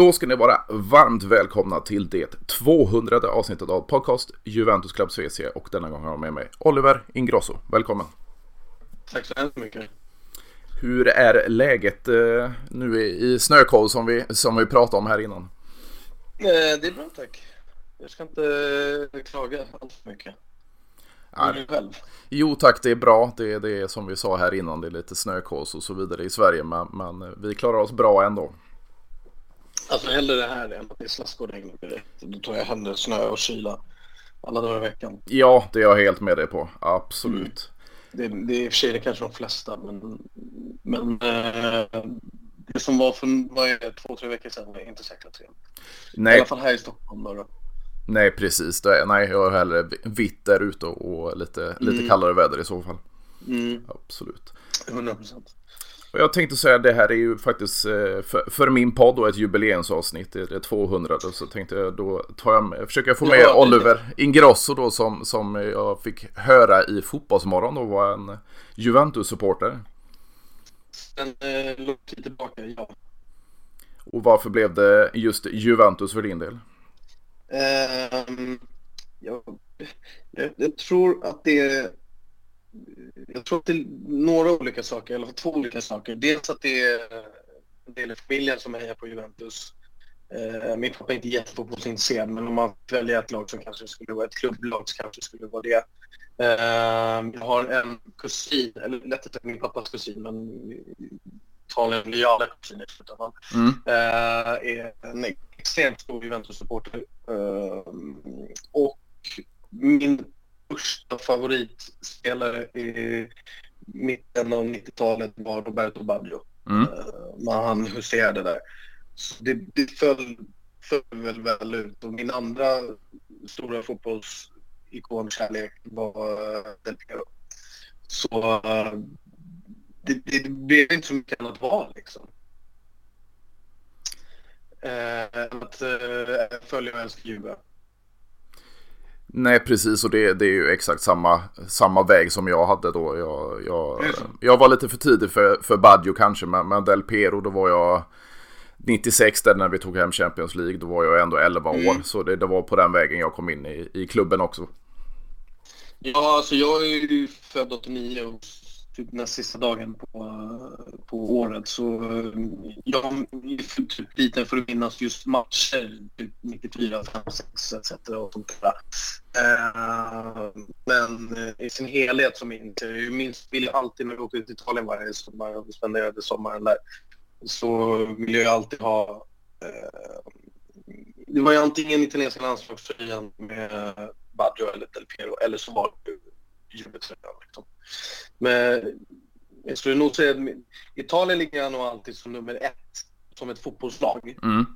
Då ska ni vara varmt välkomna till det 200 avsnittet av podcast Juventus Club Svecie och denna gång har jag med mig Oliver Ingrosso. Välkommen! Tack så hemskt mycket! Hur är läget eh, nu i snökoll som vi, som vi pratade om här innan? Eh, det är bra tack. Jag ska inte eh, klaga allt för mycket. Nej. Själv? Jo tack, det är bra. Det är, det är som vi sa här innan, det är lite snökås och så vidare i Sverige. Men, men vi klarar oss bra ändå. Alltså hellre det här än att det är slask och regn. Då tar jag hellre snö och kyla alla dagar i veckan. Ja, det är jag helt med dig på. Absolut. Mm. Det, det är i och för sig det kanske de flesta, men, men äh, det som var för vad är det, två, tre veckor sedan var inte säkert trevligt. Nej. I alla fall här i Stockholm då. då. Nej, precis. Det, nej, jag har hellre vitt där ute och lite, mm. lite kallare väder i så fall. Mm. Absolut. 100 procent. Och jag tänkte säga att det här är ju faktiskt eh, för, för min podd då ett jubileumsavsnitt, det är 200 då, så tänkte jag då tar jag, försöker jag få med Oliver Ingrosso då som, som jag fick höra i Fotbollsmorgon då var en Juventus-supporter. Sen eh, lång tid tillbaka, ja. Och varför blev det just Juventus för din del? Um, jag, jag, jag, tror att det jag tror att det är några olika saker, eller två olika saker. Dels att det är en del i familjen som hejar på Juventus. Eh, min pappa är inte jättefotbollsintresserad, men om man väljer ett lag som kanske skulle vara ett klubblag så kanske det skulle vara det. Eh, jag har en kusin, eller lätt att min pappas kusin, men antagligen blir alla kusiner slutändan. Mm. Eh, är en extremt stor Juventus-supporter. Eh, och min första favoritspelare i mitten av 90-talet var Roberto Baggio. Mm. Uh, han huserade där. Så det, det föll, föll väl väl ut. Och min andra stora fotbollsikonkärlek var uh, Del Piero. Så uh, det, det, det, blev inte så mycket annat val liksom. Uh, att uh, följa och älska Juve. Nej, precis. Och det, det, är ju exakt samma, samma väg som jag hade då. Jag, jag, jag var lite för tidig för, för Baggio kanske, men, men Del Pero då var jag 96 där när vi tog hem Champions League. Då var jag ändå 11 mm. år. Så det, det, var på den vägen jag kom in i, i klubben också. Ja, alltså jag är ju född 89 och typ näst sista dagen på, på året. Så eh, jag är för typ liten för att minnas just matcher, typ 94, 5, 6 etc. Och sånt där. Uh, men i sin helhet så minns jag, minns, vill jag alltid när vi åkte till Italien varje sommar och spenderade sommaren där, så vill jag alltid ha uh, det var ju antingen italienska landslagströjan med Baggio eller Del Piero eller så var det Juvetröjan. Liksom. Men jag skulle nog säga att Italien ligger nog alltid som nummer ett som ett fotbollslag. Mm.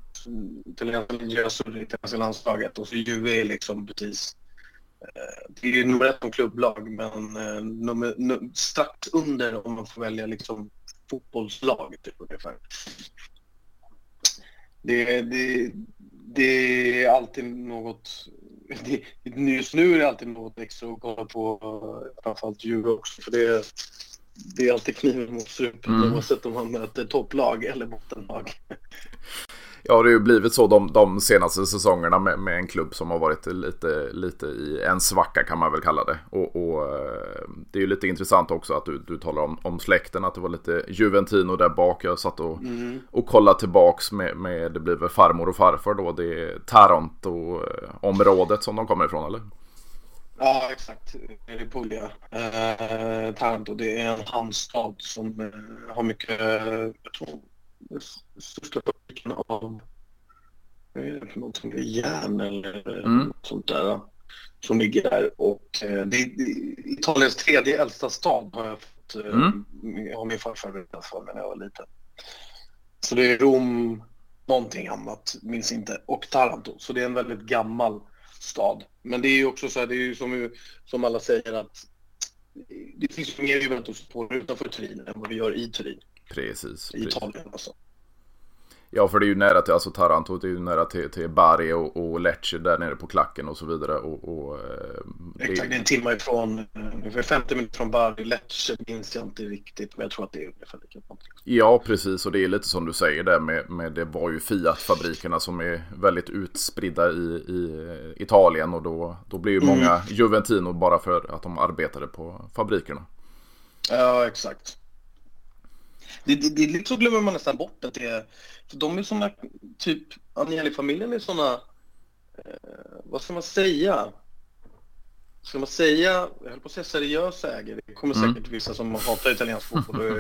Italienska landslaget och så Juve är liksom precis eh, det är ju nummer ett som klubblag men eh, nummer, num, strax under om man får välja liksom fotbollslag typ ungefär. Det, det, det är alltid något det, just nu är det alltid något extra att kolla på framförallt Djurgården också för det, det är alltid kniven mot strupen mm. oavsett om man möter topplag eller bottenlag. Ja, det har ju blivit så de, de senaste säsongerna med, med, en klubb som har varit lite, lite i en svacka kan man väl kalla det. Och, och eh, det är ju lite intressant också att du, du talar om, om släkten, att det var lite Juventino där bak. Jag satt och, mm. och kollade tillbaks med, med, det blir väl farmor och farfar då, det är Taranto-området som de kommer ifrån eller? Ja, exakt. Det är Puglia. Eh, Taranto, det är en hamnstad som eh, har mycket, jag tror största fabriken av vad är det för som är järn eller mm. något sånt där som ligger där och eh, det är Italiens tredje äldsta stad har jag fått eh, mm. av min farfar berättat för mig när jag var liten. Så det är Rom, någonting annat, minns inte, och Taranto. Så det är en väldigt gammal stad. Men det är ju också så här, det är ju som, som alla säger att det finns mer Juventus utanför Turin än vad vi gör i Turin. Precis. I Italien alltså. Ja, för det är ju nära till alltså Taranto, det är ju nära till, till Bari och, och Lecce där nere på klacken och så vidare. Och, och, eh, Exakt, det är en timme ifrån, eh, ungefär 50 minuter från Bari. Lecce minns jag inte riktigt, men jag tror att det är ungefär likadant. Ja, precis, och det är lite som du säger där med, med det var ju Fiat-fabrikerna som är väldigt utspridda i, i Italien och då, då blir ju mm. många Juventino bara för att de arbetade på fabrikerna. Ja, exakt. Det, det, det, så glömmer man nästan bort att det är, för de är sådana, typ Agnelli-familjen är sådana, eh, vad ska man säga? Ska man säga, jag höll på att säga seriösa ägare, det kommer mm. säkert vissa som hatar italiensk fotboll och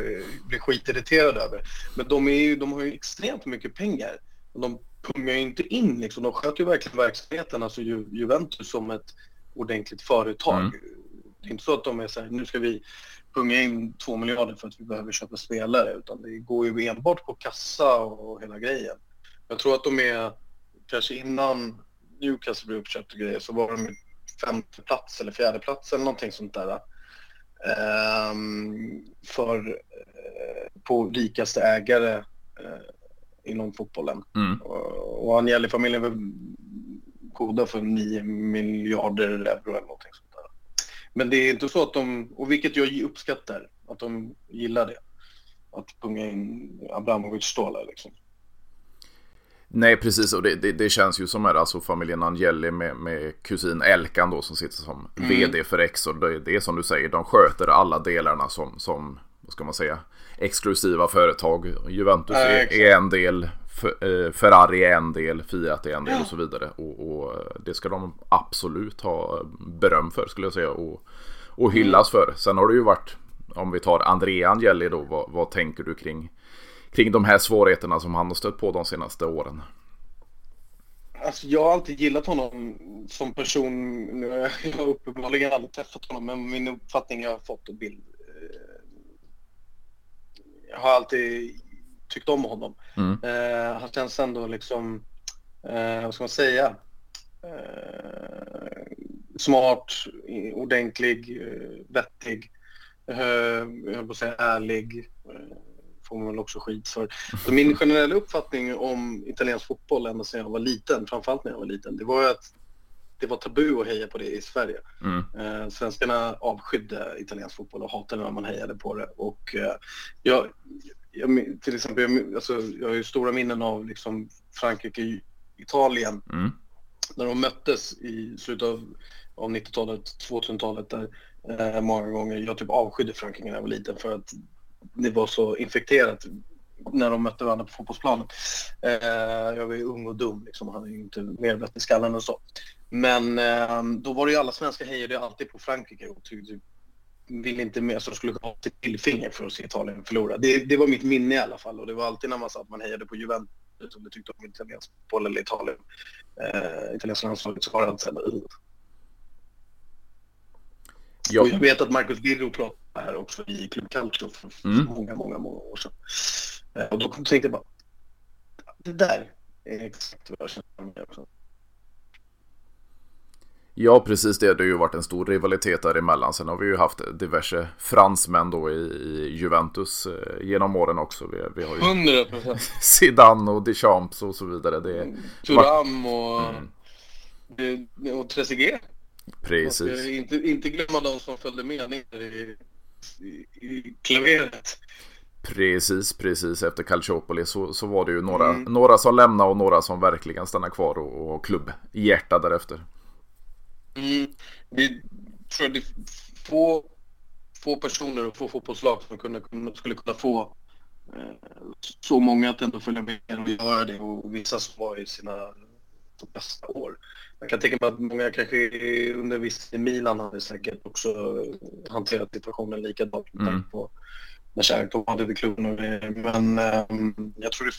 blir skitirriterade över. Men de, är ju, de har ju extremt mycket pengar. Och de pungar ju inte in liksom, de sköter ju verkligen verksamheten, alltså Ju, Juventus som ett ordentligt företag. Mm. Det är inte så att de är så här, nu ska vi punga in två miljarder för att vi behöver köpa spelare utan det går ju enbart på kassa och hela grejen. Jag tror att de är, kanske innan Newcastle blev uppköpt och grejer så var de femte plats eller fjärde plats eller någonting sånt där. Um, för uh, på rikaste ägare uh, inom fotbollen. Mm. Och, och Agnelli-familjen väl goda för 9 miljarder euro eller någonting sånt. Men det är inte så att de, och vilket jag uppskattar, att de gillar det. Att punga in Abramovic stålar liksom. Nej, precis. Och det, det, det, känns ju som är alltså familjen Angeli med, med kusin Elkan då som sitter som mm. vd för Exor. Det, det är som du säger, de sköter alla delarna som, som vad ska man säga, exklusiva företag. Juventus äh, är, är, en del, Eh, Ferrari är en del, Fiat är en del och så vidare. Och, och, det ska de absolut ha beröm för skulle jag säga. Och, och hyllas för. Sen har det ju varit, om vi tar Andrea Angeli då, vad, vad tänker du kring, kring de här svårigheterna som han har stött på de senaste åren? Alltså jag har alltid gillat honom som person. Jag har uppenbarligen aldrig träffat honom, men min uppfattning jag har fått och bild. Eh, jag har alltid tyckt om honom. Mm. Eh, han känns ändå liksom, eh, vad ska man säga, eh, smart, ordentlig, eh, vettig, eh, jag höll på att säga ärlig. Eh, får man väl också skit för. Så min generella uppfattning om italiensk fotboll ända sedan jag var liten, framförallt när jag var liten, det var ju att det var tabu att heja på det i Sverige. Mm. Eh, svenskarna avskydde italiensk fotboll och hatade när man hejade på det. Och eh, jag, jag, till exempel, jag, alltså, jag har ju stora minnen av liksom Frankrike, Italien. Mm. När de möttes i slutet av, av 90-talet, 2000-talet där eh, många gånger. Jag typ avskydde Frankrike när jag var liten för att det var så infekterat när de mötte varandra på fotbollsplanen. Eh, jag var ju ung och dum, liksom, hade ju inte mer vett i skallen och så. Men eh, då var det ju alla svenskar hejade alltid på Frankrike och tyckte ville inte med så de skulle ha ett tillfinger för att se Italien förlora. Det, det, var mitt minne i alla fall och det var alltid när man sa att man hejade på Juventus eller tyckte om italiensk fotboll eller Italien, eh, italienska landslaget så var det alltid ja. Och jag vet att Marcus Birro pratade här också i Club Calcio för mm. många, många, många år sedan. Eh, och då tänkte jag bara, det där är exakt vad jag känner mig också. Ja, precis det. Det har ju varit en stor rivalitet däremellan. Sen har vi ju haft diverse fransmän då i, i Juventus eh, genom åren också. Vi, vi har ju 100% Zidane och Deschamps och så vidare. Det. Thuram och, mm. och Trezeguet. Precis. Inte, inte glömma de som följde med ner i, i, i klaveret. Precis, precis efter Calciopoli så, så var det ju några, mm. några som lämnade och några som verkligen stannade kvar och, och klubb hjärta därefter. Mm. Det tror jag det få, få personer och få fotbollslag som kunde, skulle kunna få eh, så många att ändå följa med och göra det och vissa som var i sina bästa år. Jag kan tänka mig att många kanske under viss i Milan hade säkert också hanterat situationen likadant mm. på när Kärrtorp hade vid klubben. Men eh, jag tror det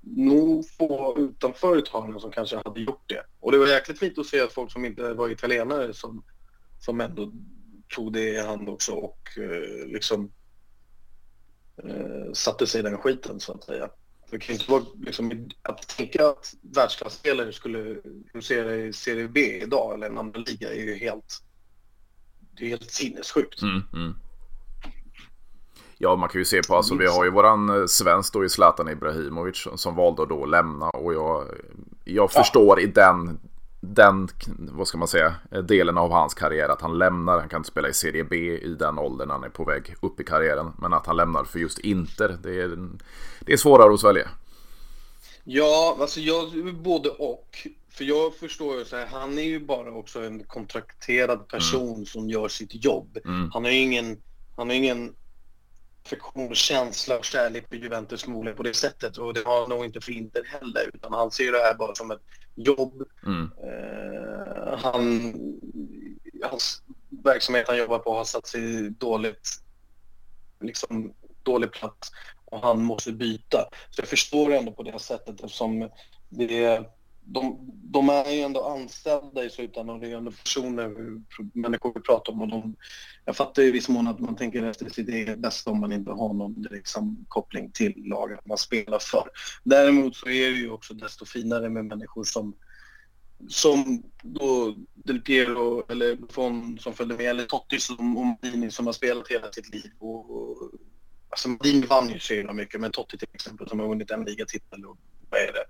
nog få utanför Italien som kanske hade gjort det. Och det var jäkligt fint att se att folk som inte var italienare som, som ändå tog det i hand också och eh, liksom eh, satte sig i den skiten så att säga. Det kan inte vara liksom, att tänka att världsklasspelare skulle husera i Serie B idag eller en annan liga är ju helt, det är helt sinnessjukt. Mm, mm. Ja, man kan ju se på, alltså vi har ju våran eh, svensk då i Zlatan Ibrahimovic som, som valde att då lämna och jag, jag ja. förstår i den, den, vad ska man säga, delen av hans karriär att han lämnar. Han kan inte spela i Serie B i den åldern han är på väg upp i karriären. Men att han lämnar för just Inter, det är, det är svårare att svälja. Ja, alltså jag både och. För jag förstår ju så här, han är ju bara också en kontrakterad person mm. som gör sitt jobb. Mm. Han har ju ingen, han har ingen affektion, känsla och kärlek för Juventus förmodligen på det sättet och det har han nog inte för Inter heller utan han ser det här bara som ett jobb. Mm. Uh, han, hans verksamhet han jobbar på har satt sig dåligt, liksom dålig plats och han måste byta. Så jag förstår ändå på det sättet eftersom det de, de är ju ändå anställda i slutändan och det är ändå personer, människor vi pratar om. Och de, jag fattar ju i viss mån att man tänker efter sitt eget bästa om man inte har någon direkt samkoppling till laget man spelar för. Däremot så är det ju också desto finare med människor som som då Del Piero eller Buffon som följde med, eller Totti som, och Maldini som har spelat hela sitt liv. Och, och, alltså Maldini vann ju så mycket, men Totti till exempel som har vunnit en ligatitel och vad är det?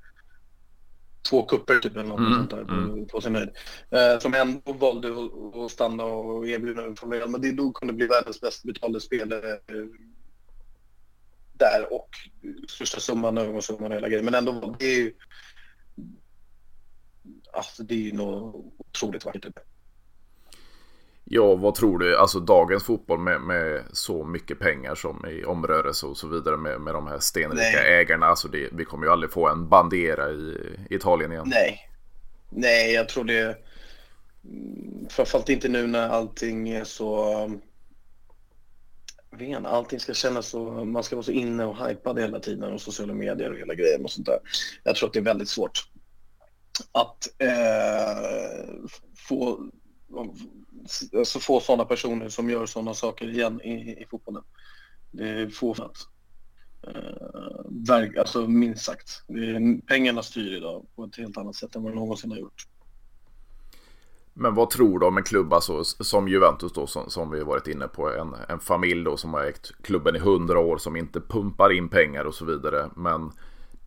Två kupper typ eller något mm, sånt där på, mm. på sin höjd. Eh, som ändå valde att stanna och erbjuda från Real Madrid. Då kunde bli världens bäst betalade spelare eh, där och största summan, övergångssumman och hela grejen. Men ändå, det är ju... Alltså det är ju något otroligt vackert. Ja, vad tror du? Alltså dagens fotboll med, med så mycket pengar som i omrörelse och så vidare med, med de här stenrika Nej. ägarna. Alltså det, vi kommer ju aldrig få en bandera i, Italien igen. Nej. Nej, jag tror det. Framförallt inte nu när allting är så... Ven, allting ska kännas så... Man ska vara så inne och hypad hela tiden och sociala medier och hela grejen och sånt där. Jag tror att det är väldigt svårt att eh, få alltså få sådana personer som gör sådana saker igen i, i fotbollen. Det är få för att. Uh, alltså minst sagt. Det är, pengarna styr idag på ett helt annat sätt än vad de någonsin har gjort. Men vad tror du om en klubb alltså, som Juventus då som, som vi varit inne på. En, en familj då som har ägt klubben i hundra år som inte pumpar in pengar och så vidare. Men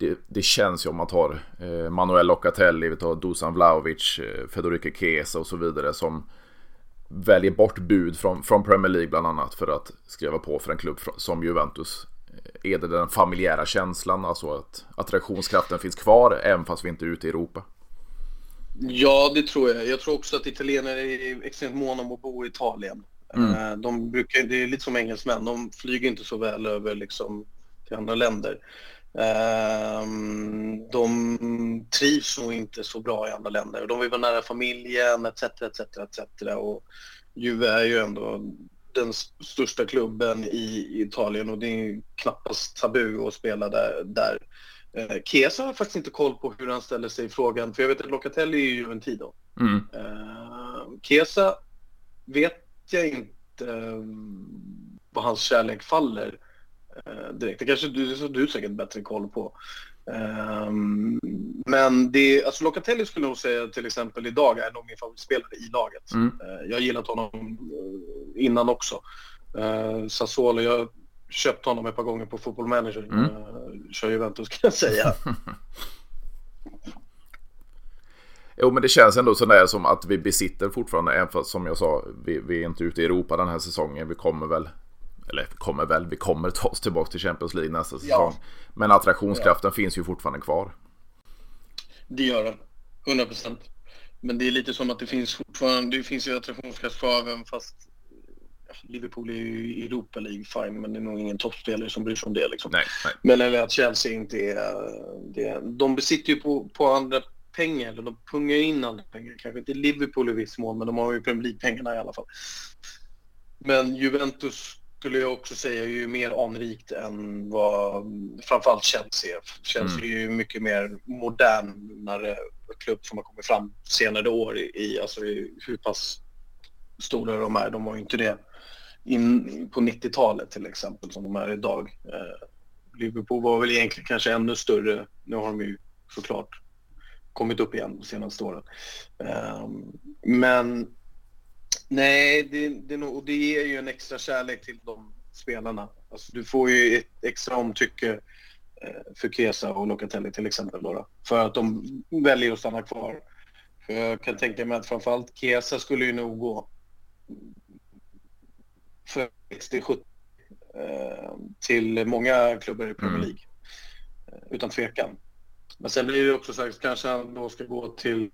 det, det känns ju om man tar eh, Manuel Locatelli, vi tar Dusan Vlahovic, eh, Federico Chiesa och så vidare som väljer bort bud från, från Premier League bland annat för att skriva på för en klubb som Juventus. Är det den familjära känslan, alltså att attraktionskraften finns kvar även fast vi inte är ute i Europa? Ja, det tror jag. Jag tror också att italienare är extremt måna om att bo i Italien. Mm. Eh, de brukar, det är lite som engelsmän, de flyger inte så väl över liksom, till andra länder. Ehm, de trivs nog inte så bra i andra länder. De vill vara nära familjen etc. etc, etc. Och Juve är ju ändå den största klubben i Italien och det är knappast tabu att spela där. där. Eh, Chiesa har faktiskt inte koll på hur han ställer sig i frågan, för jag vet att Locatelli är ju Juventido. Mm. Eh, Chiesa vet jag inte eh, vad hans kärlek faller direkt. Det kanske du, du säkert bättre koll på. Um, men det, alltså Locatelli skulle nog säga till exempel idag är nog min favoritspelare i laget. Mm. Uh, jag har gillat honom uh, innan också. Uh, Sassuolo, jag har köpt honom ett par gånger på Football Manager. Mm. Uh, kör Juventus kan jag säga. Jo men det känns ändå sådär som att vi besitter fortfarande, även fast som jag sa, vi, vi är inte ute i Europa den här säsongen. Vi kommer väl eller kommer väl, vi kommer ta oss tillbaka till Champions League nästa säsong. Ja. Men attraktionskraften ja. finns ju fortfarande kvar. Det gör den, 100 procent. Men det är lite som att det finns fortfarande, det finns ju attraktionskraft kvar även fast Liverpool är ju i Europa League, fine, men det är nog ingen toppspelare som bryr sig om det. Liksom. Nej, nej. Men eller att Chelsea inte är... Det, de besitter ju på, på andra pengar, eller de pungar in andra pengar. Kanske inte Liverpool i viss mån, men de har ju Premier League-pengarna i alla fall. Men Juventus skulle jag också säga är ju mer anrikt än vad framförallt Chelsea är. Chelsea mm. är ju mycket mer modernare klubb som har kommit fram senare år i, alltså i hur pass stora de är. De var ju inte det in på 90-talet till exempel som de är idag. Eh, Liverpool var väl egentligen kanske ännu större. Nu har de ju såklart kommit upp igen de senaste åren. Eh, men Nej, det, det, nog, det ger ju en extra kärlek till de spelarna. Alltså, du får ju ett extra omtycke eh, för Kesa och Locatelli till exempel då, för att de väljer att stanna kvar. För jag kan tänka mig att framförallt Kesa skulle ju nog gå för 60-70 eh, till många klubbar i Premier mm. League. Mm. Utan tvekan. Men sen blir det också så att kanske han då ska gå till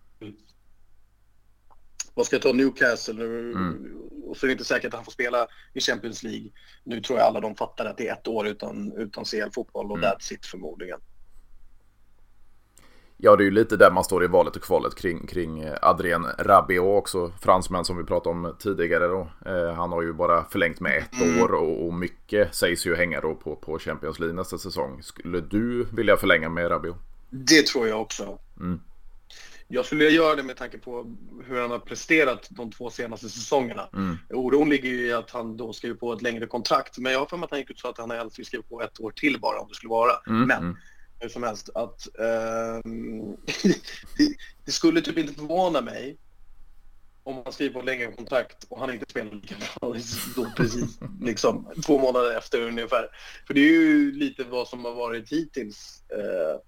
vad ska jag ta Newcastle mm. och så är det inte säkert att han får spela i Champions League. Nu tror jag alla de fattar att det är ett år utan, utan CL-fotboll och mm. that's it förmodligen. Ja, det är ju lite där man står i valet och kvalet kring, kring Adrien Rabiot också, fransmän som vi pratade om tidigare då. Eh, han har ju bara förlängt med ett mm. år och, och, mycket sägs ju hänga då på, på Champions League nästa säsong. Skulle du vilja förlänga med Rabiot? Det tror jag också. Mm. Jag skulle göra det med tanke på hur han har presterat de två senaste säsongerna. Mm. Oron ligger ju i att han då skriver på ett längre kontrakt. Men jag har för mig att han gick ut så att han helst vill skriva på ett år till bara om det skulle vara. Mm. Men mm. hur som helst att eh, det, det, skulle typ inte förvåna mig om han skriver på ett längre kontrakt och han inte spelar lika bra då precis liksom två månader efter ungefär. För det är ju lite vad som har varit hittills. Eh,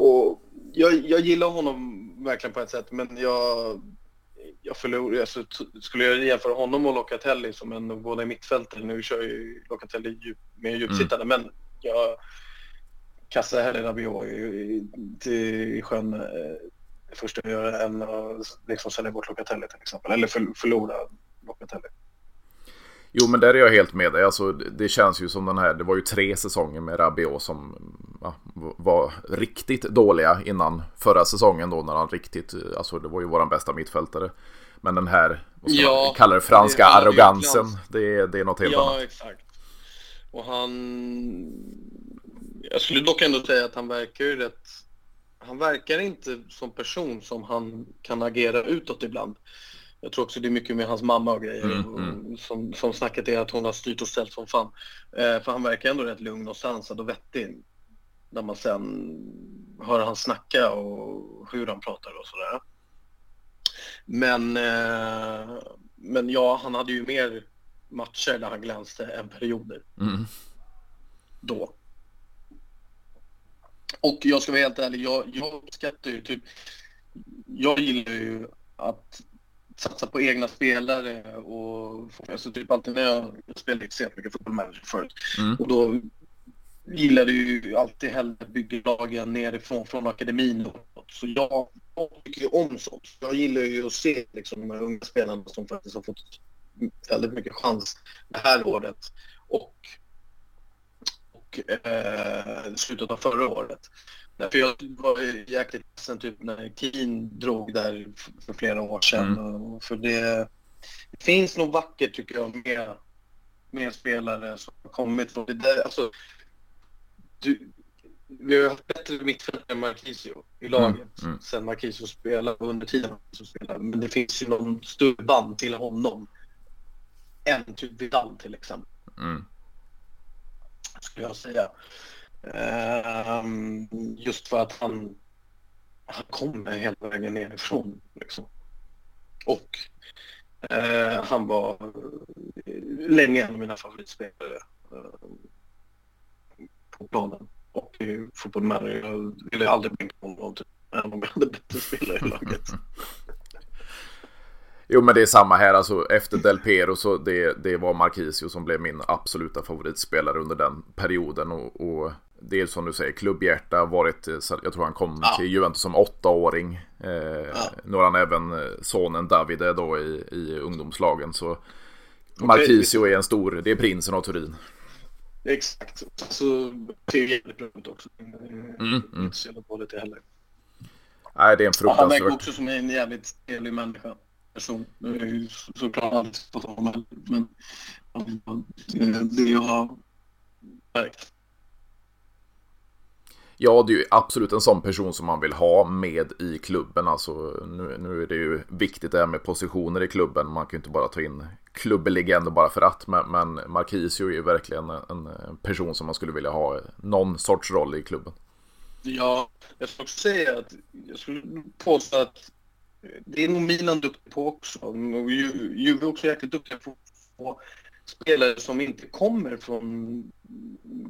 och jag, jag gillar honom verkligen på ett sätt, men jag, jag förlorar, alltså, skulle jag jämföra honom och Locatelli som en båda mittfältare, nu kör ju Locatelli djup, mer djupsittande, mm. men jag kastar hellre Rabiot till sjön eh, det första jag gör än att liksom sälja bort Locatelli till exempel, eller för, förlora Locatelli. Jo, men där är jag helt med dig. Alltså, det känns ju som den här, det var ju tre säsonger med Rabiot som ja, var riktigt dåliga innan förra säsongen då när han riktigt, alltså det var ju våran bästa mittfältare. Men den här, vad ska ja, man kalla det, franska det arrogansen, det är, det är något helt ja, annat. Ja, exakt. Och han, jag skulle dock ändå säga att han verkar ju rätt, han verkar inte som person som han kan agera utåt ibland. Jag tror också det är mycket med hans mamma och grejer. Mm, mm. Som, som snacket är att hon har styrt och ställt som fan. Eh, för han verkar ändå rätt lugn och sansad och vettig. När man sen hör han snacka och hur han pratar och sådär. Men, eh, men ja, han hade ju mer matcher där han glänste än perioder. Mm. Då. Och jag ska vara helt ärlig, jag, jag uppskattar ju typ... Jag gillar ju att satsa på egna spelare och alltså typ alltid när jag, spelade extremt mycket fotboll manager förut mm. och då gillade ju alltid hellre bygga lagen nerifrån från akademin så jag, jag tycker ju om sånt. Jag gillar ju att se liksom, de här unga spelarna som faktiskt har fått väldigt mycket chans det här året och, och eh, slutet av förra året. För jag var jäkligt ledsen typ när Keen drog där för flera år sedan. Mm. För det, det, finns nog vackert tycker jag med, med spelare som har kommit från det där. Alltså, du, vi har haft bättre mittfältare än Marquisio i mm, laget mm. sen Marquisio spelade under tiden Marquisio spelade. Men det finns ju någon större band till honom än typ Vidal till exempel. Mm. Skulle jag säga. Ehm, just för att han, han kommer hela vägen nerifrån. Liksom. Och uh, han var eh, länge en av mina favoritspelare uh, på planen. Och i fotboll med jag ville aldrig bänka honom, typ, även om jag hade bättre spelare i laget. Jo men det är samma här, alltså efter Del Piero så det, det var Marquisio som blev min absoluta favoritspelare under den perioden och, och det är som du säger, klubbhjärta, varit, jag tror han kom ja. till Juventus som åttaåring. Eh, ja. Nu har han även eh, sonen Davide då i, i ungdomslagen. Så. Marquisio är en stor, det är prinsen av Turin. Exakt, så ser jävligt ut också. Mm, mm. Inte så jävla dåligt heller. Nej, det är en fruktansvärt... Han verkar också som en jävligt trevlig människa. Person. Ju såklart aldrig på honom men det jag har märkt Ja, det är ju absolut en sån person som man vill ha med i klubben. Alltså, nu, nu är det ju viktigt det här med positioner i klubben. Man kan ju inte bara ta in klubblegender bara för att. Men, men Marquisio är ju verkligen en person som man skulle vilja ha någon sorts roll i klubben. Ja, jag skulle också säga att jag skulle påstå att det är nog Milan duktig på också. Och Juve är också jäkligt duktiga på att få spelare som inte kommer från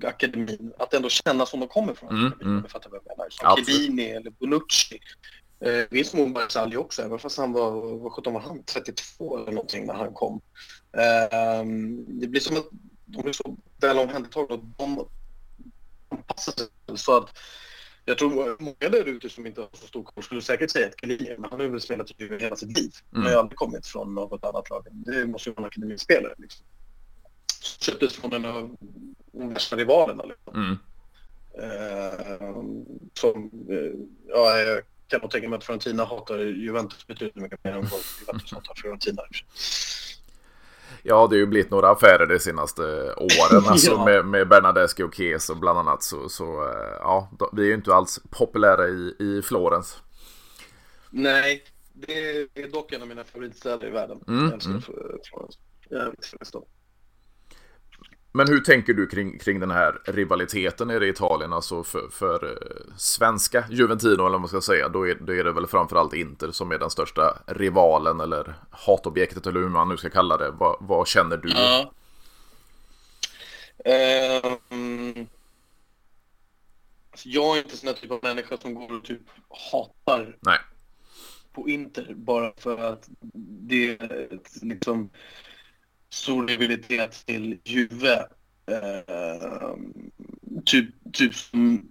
akademin att ändå känna som de kommer från Mm, akademin. mm. fattar vad jag menar. Som. Chiellini eller Bonucci. Eh, Visst må Barzagli också, även fast han var, vad sjutton var han, 32 eller någonting när han kom. Eh, det blir som att de blir så väl omhändertagna och de anpassar sig så att jag tror många där ute som inte har så stor koll skulle säkert säga att Chiellini, men han har väl spelat i Juve hela sitt liv. Han har ju aldrig kommit från något annat lag. Det måste ju vara en akademispelare. Liksom. Köptes från en av de värsta rivalerna. Liksom. Mm. Eh, som, eh, ja, jag kan nog tänka mig att Fiorentina hatar Juventus betydligt mycket mer än vad Juventus hatar Fiorentina. Ja, det har ju blivit några affärer de senaste åren. Alltså Ja. med, med Bernadeschi och Chiesa bland annat. Så, så eh, ja, vi är ju inte alls populära i, i Florens. Nej, det är dock en av mina favoritstäder i världen. Mm, Jag älskar mm. Florens. Men hur tänker du kring, kring den här rivaliteten nere i Italien? Alltså för, för eh, svenska Juventino, eller vad man ska säga. Då är, då är det väl framförallt Inter som är den största rivalen eller hatobjektet eller hur man nu ska kalla det. Vad, vad känner du? Ja. Alltså jag är inte sån här typ av människa som går och typ hatar Nej. på Inter bara för att det är liksom stor rivalitet till Juve. Ehm, typ, typ som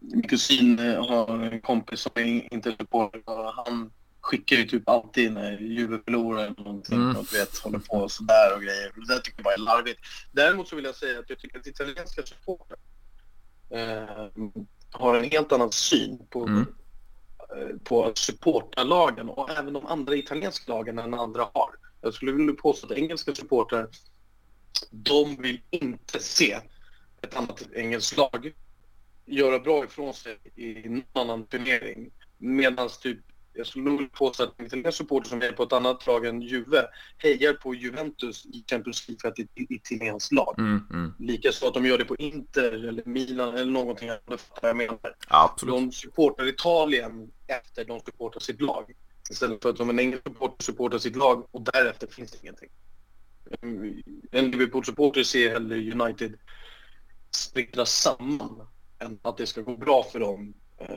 min kusin eh, har en kompis som är Inter-supporter och han skickar ju typ alltid när Juve förlorar eller någonting Mm. och vet, håller på sådär och grejer. Det där tycker jag bara är larvigt. Däremot så vill jag säga att jag tycker att italienska supportrar eh, har en helt annan syn på, Mm. eh, på supportarlagen och även de andra italienska lagen än andra har. Jag skulle vilja påstå att engelska supportrar de vill inte se ett annat engelskt lag göra bra ifrån sig i någon annan turnering. Medan typ, jag skulle nog påstå att en italiensk supporter som är på ett annat lag än Juve hejar på Juventus i Champions League för att det är ett italienskt lag. Mm, mm. Likaså att de gör det på Inter eller Milan eller någonting annat. Jag menar. Absolut. De supportar Italien efter de supportar sitt lag. Istället för att som en engelsk supporter supportar sitt lag och därefter finns det ingenting. En Liverpool-supporter ser hellre United splittras samman än att det ska gå bra för dem eh,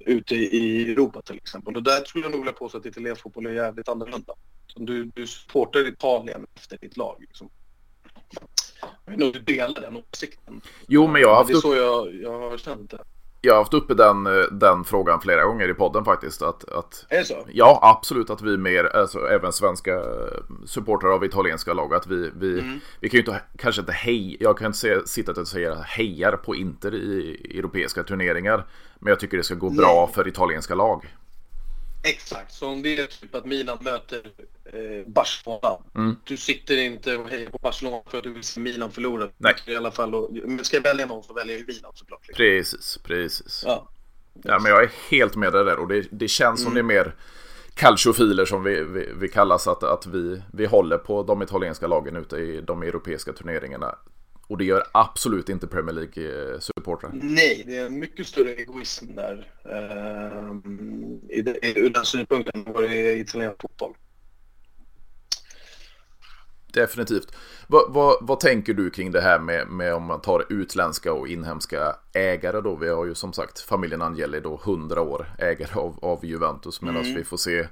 ute i Europa till exempel. Och där skulle jag nog vilja påstå att italiensk fotboll är jävligt annorlunda. Så Du, du supportar Italien efter ditt lag. Liksom. Jag vet inte om du delar den åsikten. Jo, men jag har haft Det är så jag, jag har känt det. Jag har haft uppe den, eh, den frågan flera gånger i podden faktiskt. Att, att, Är det så? ja, absolut att vi mer, alltså även svenska supportrar av italienska lag, att vi, vi, Mm. vi kan ju inte, kanske inte hej, jag kan inte sitta och säga hejar på Inter i europeiska turneringar. Men jag tycker det ska gå bra för italienska lag. Exakt, så om det är typ att Milan möter eh, Barcelona. Mm. Du sitter inte och hejar på Barcelona för att du vill se Milan förlora. Nej. I alla fall, och, ska jag välja någon så väljer jag Milan såklart. Liksom. Precis, precis. Ja. Ja, men jag är helt med dig där och det, det känns som det är mer calciofiler som vi, vi, vi kallas att, att vi, vi håller på de italienska lagen ute i de europeiska turneringarna. Och det gör absolut inte Premier League-supportrar. Nej, det är en mycket större egoism där. ehm, i, det- i, ur den synpunkten vad det italiensk fotboll. Definitivt. Vad, vad, vad tänker du kring det här med, med om man tar utländska och inhemska ägare då? Vi har ju som sagt familjen Angeli då 100 år ägare av, av Juventus medan vi får se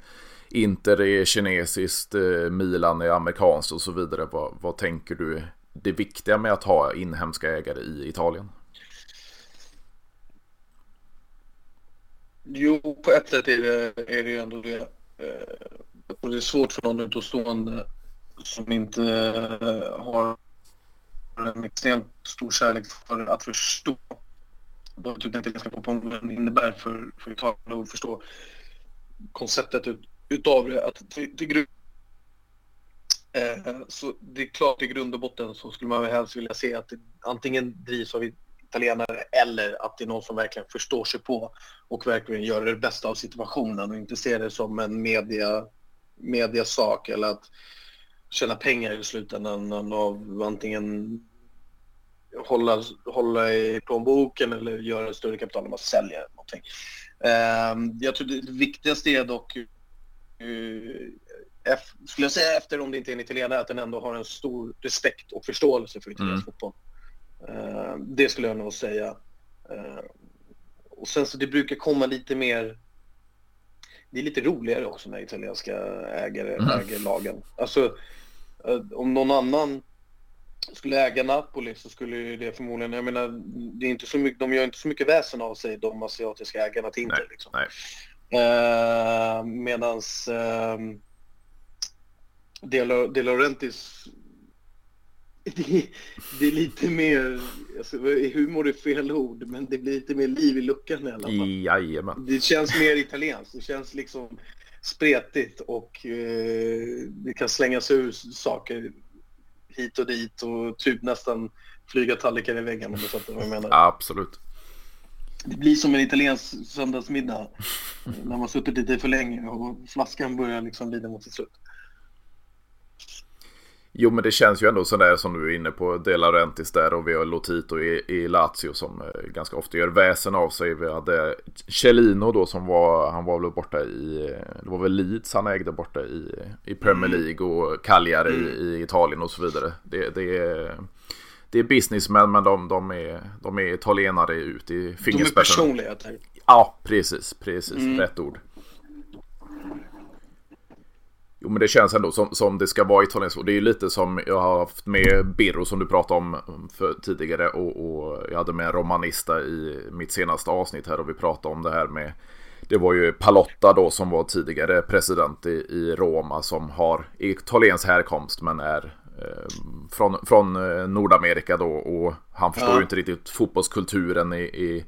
Inter är kinesiskt, eh, Milan är amerikanskt och så vidare. Vad, vad tänker du det viktiga med att ha inhemska ägare i Italien? Jo, på ett sätt är det, är det ju ändå det. Eh, och det är svårt för någon utomstående som inte eh, har en extremt stor kärlek för att förstå vad typ den italienska fotbollen innebär för, för Italien och förstå konceptet ut, utav det. Att till, till grund, Eh, så det är klart i grund och botten så skulle man helst vilja se att det antingen drivs av italienare eller att det är någon som verkligen förstår sig på och verkligen gör det bästa av situationen och inte ser det som en media, mediasak eller att tjäna pengar i slutändan av antingen hålla, hålla i plånboken eller göra större kapital när man säljer någonting. Eh, jag tror det viktigaste är dock, eh, skulle jag säga efter om det inte är en italienare, att den ändå har en stor respekt och förståelse för italiensk mm. fotboll. Uh, det skulle jag nog säga. Uh, och sen så det brukar komma lite mer det är lite roligare också när italienska ägare mm. äger lagen. Alltså, eh, om någon annan skulle äga Napoli så skulle det förmodligen, jag menar, det är inte så mycket, de gör inte så mycket väsen av sig, de asiatiska ägarna till Inter. Liksom. nej. Eh, medans eh, De, De Laurentis det, det, är lite mer, alltså, humor är fel ord, men det blir lite mer liv i luckan i alla fall. Jajamän. Det känns mer italienskt, det känns liksom spretigt och eh, det kan slängas ur saker hit och dit och typ nästan flyga tallrikar i väggen om du fattar vad jag menar. Absolut. Det blir som en italiensk söndagsmiddag när man suttit lite för länge och flaskan börjar liksom lida mot sitt slut. Jo men det känns ju ändå sådär som du är inne på. De Laurentiis där och vi har Lotito i, i Lazio som eh, ganska ofta gör väsen av sig. Vi hade Cellino då som var, han var väl borta i, det var väl Leeds han ägde borta i, i Premier mm. League och Cagliari mm. i Italien och så vidare. Det, det är det är businessmän men de, de, är, de är italienare ut i fingerspetsarna. De är personligheter. Ja, precis, precis, mm. rätt ord. Jo men det känns ändå som, som det ska vara italienskt. Det är ju lite som jag har haft med Birro som du pratade om för, tidigare. Och, och, jag hade med en romanista i mitt senaste avsnitt här och vi pratade om det här med det var ju Palotta då som var tidigare president i, i Roma som har italiensk härkomst men är eh, från, från eh, Nordamerika då och han förstår ja. ju inte riktigt fotbollskulturen i, i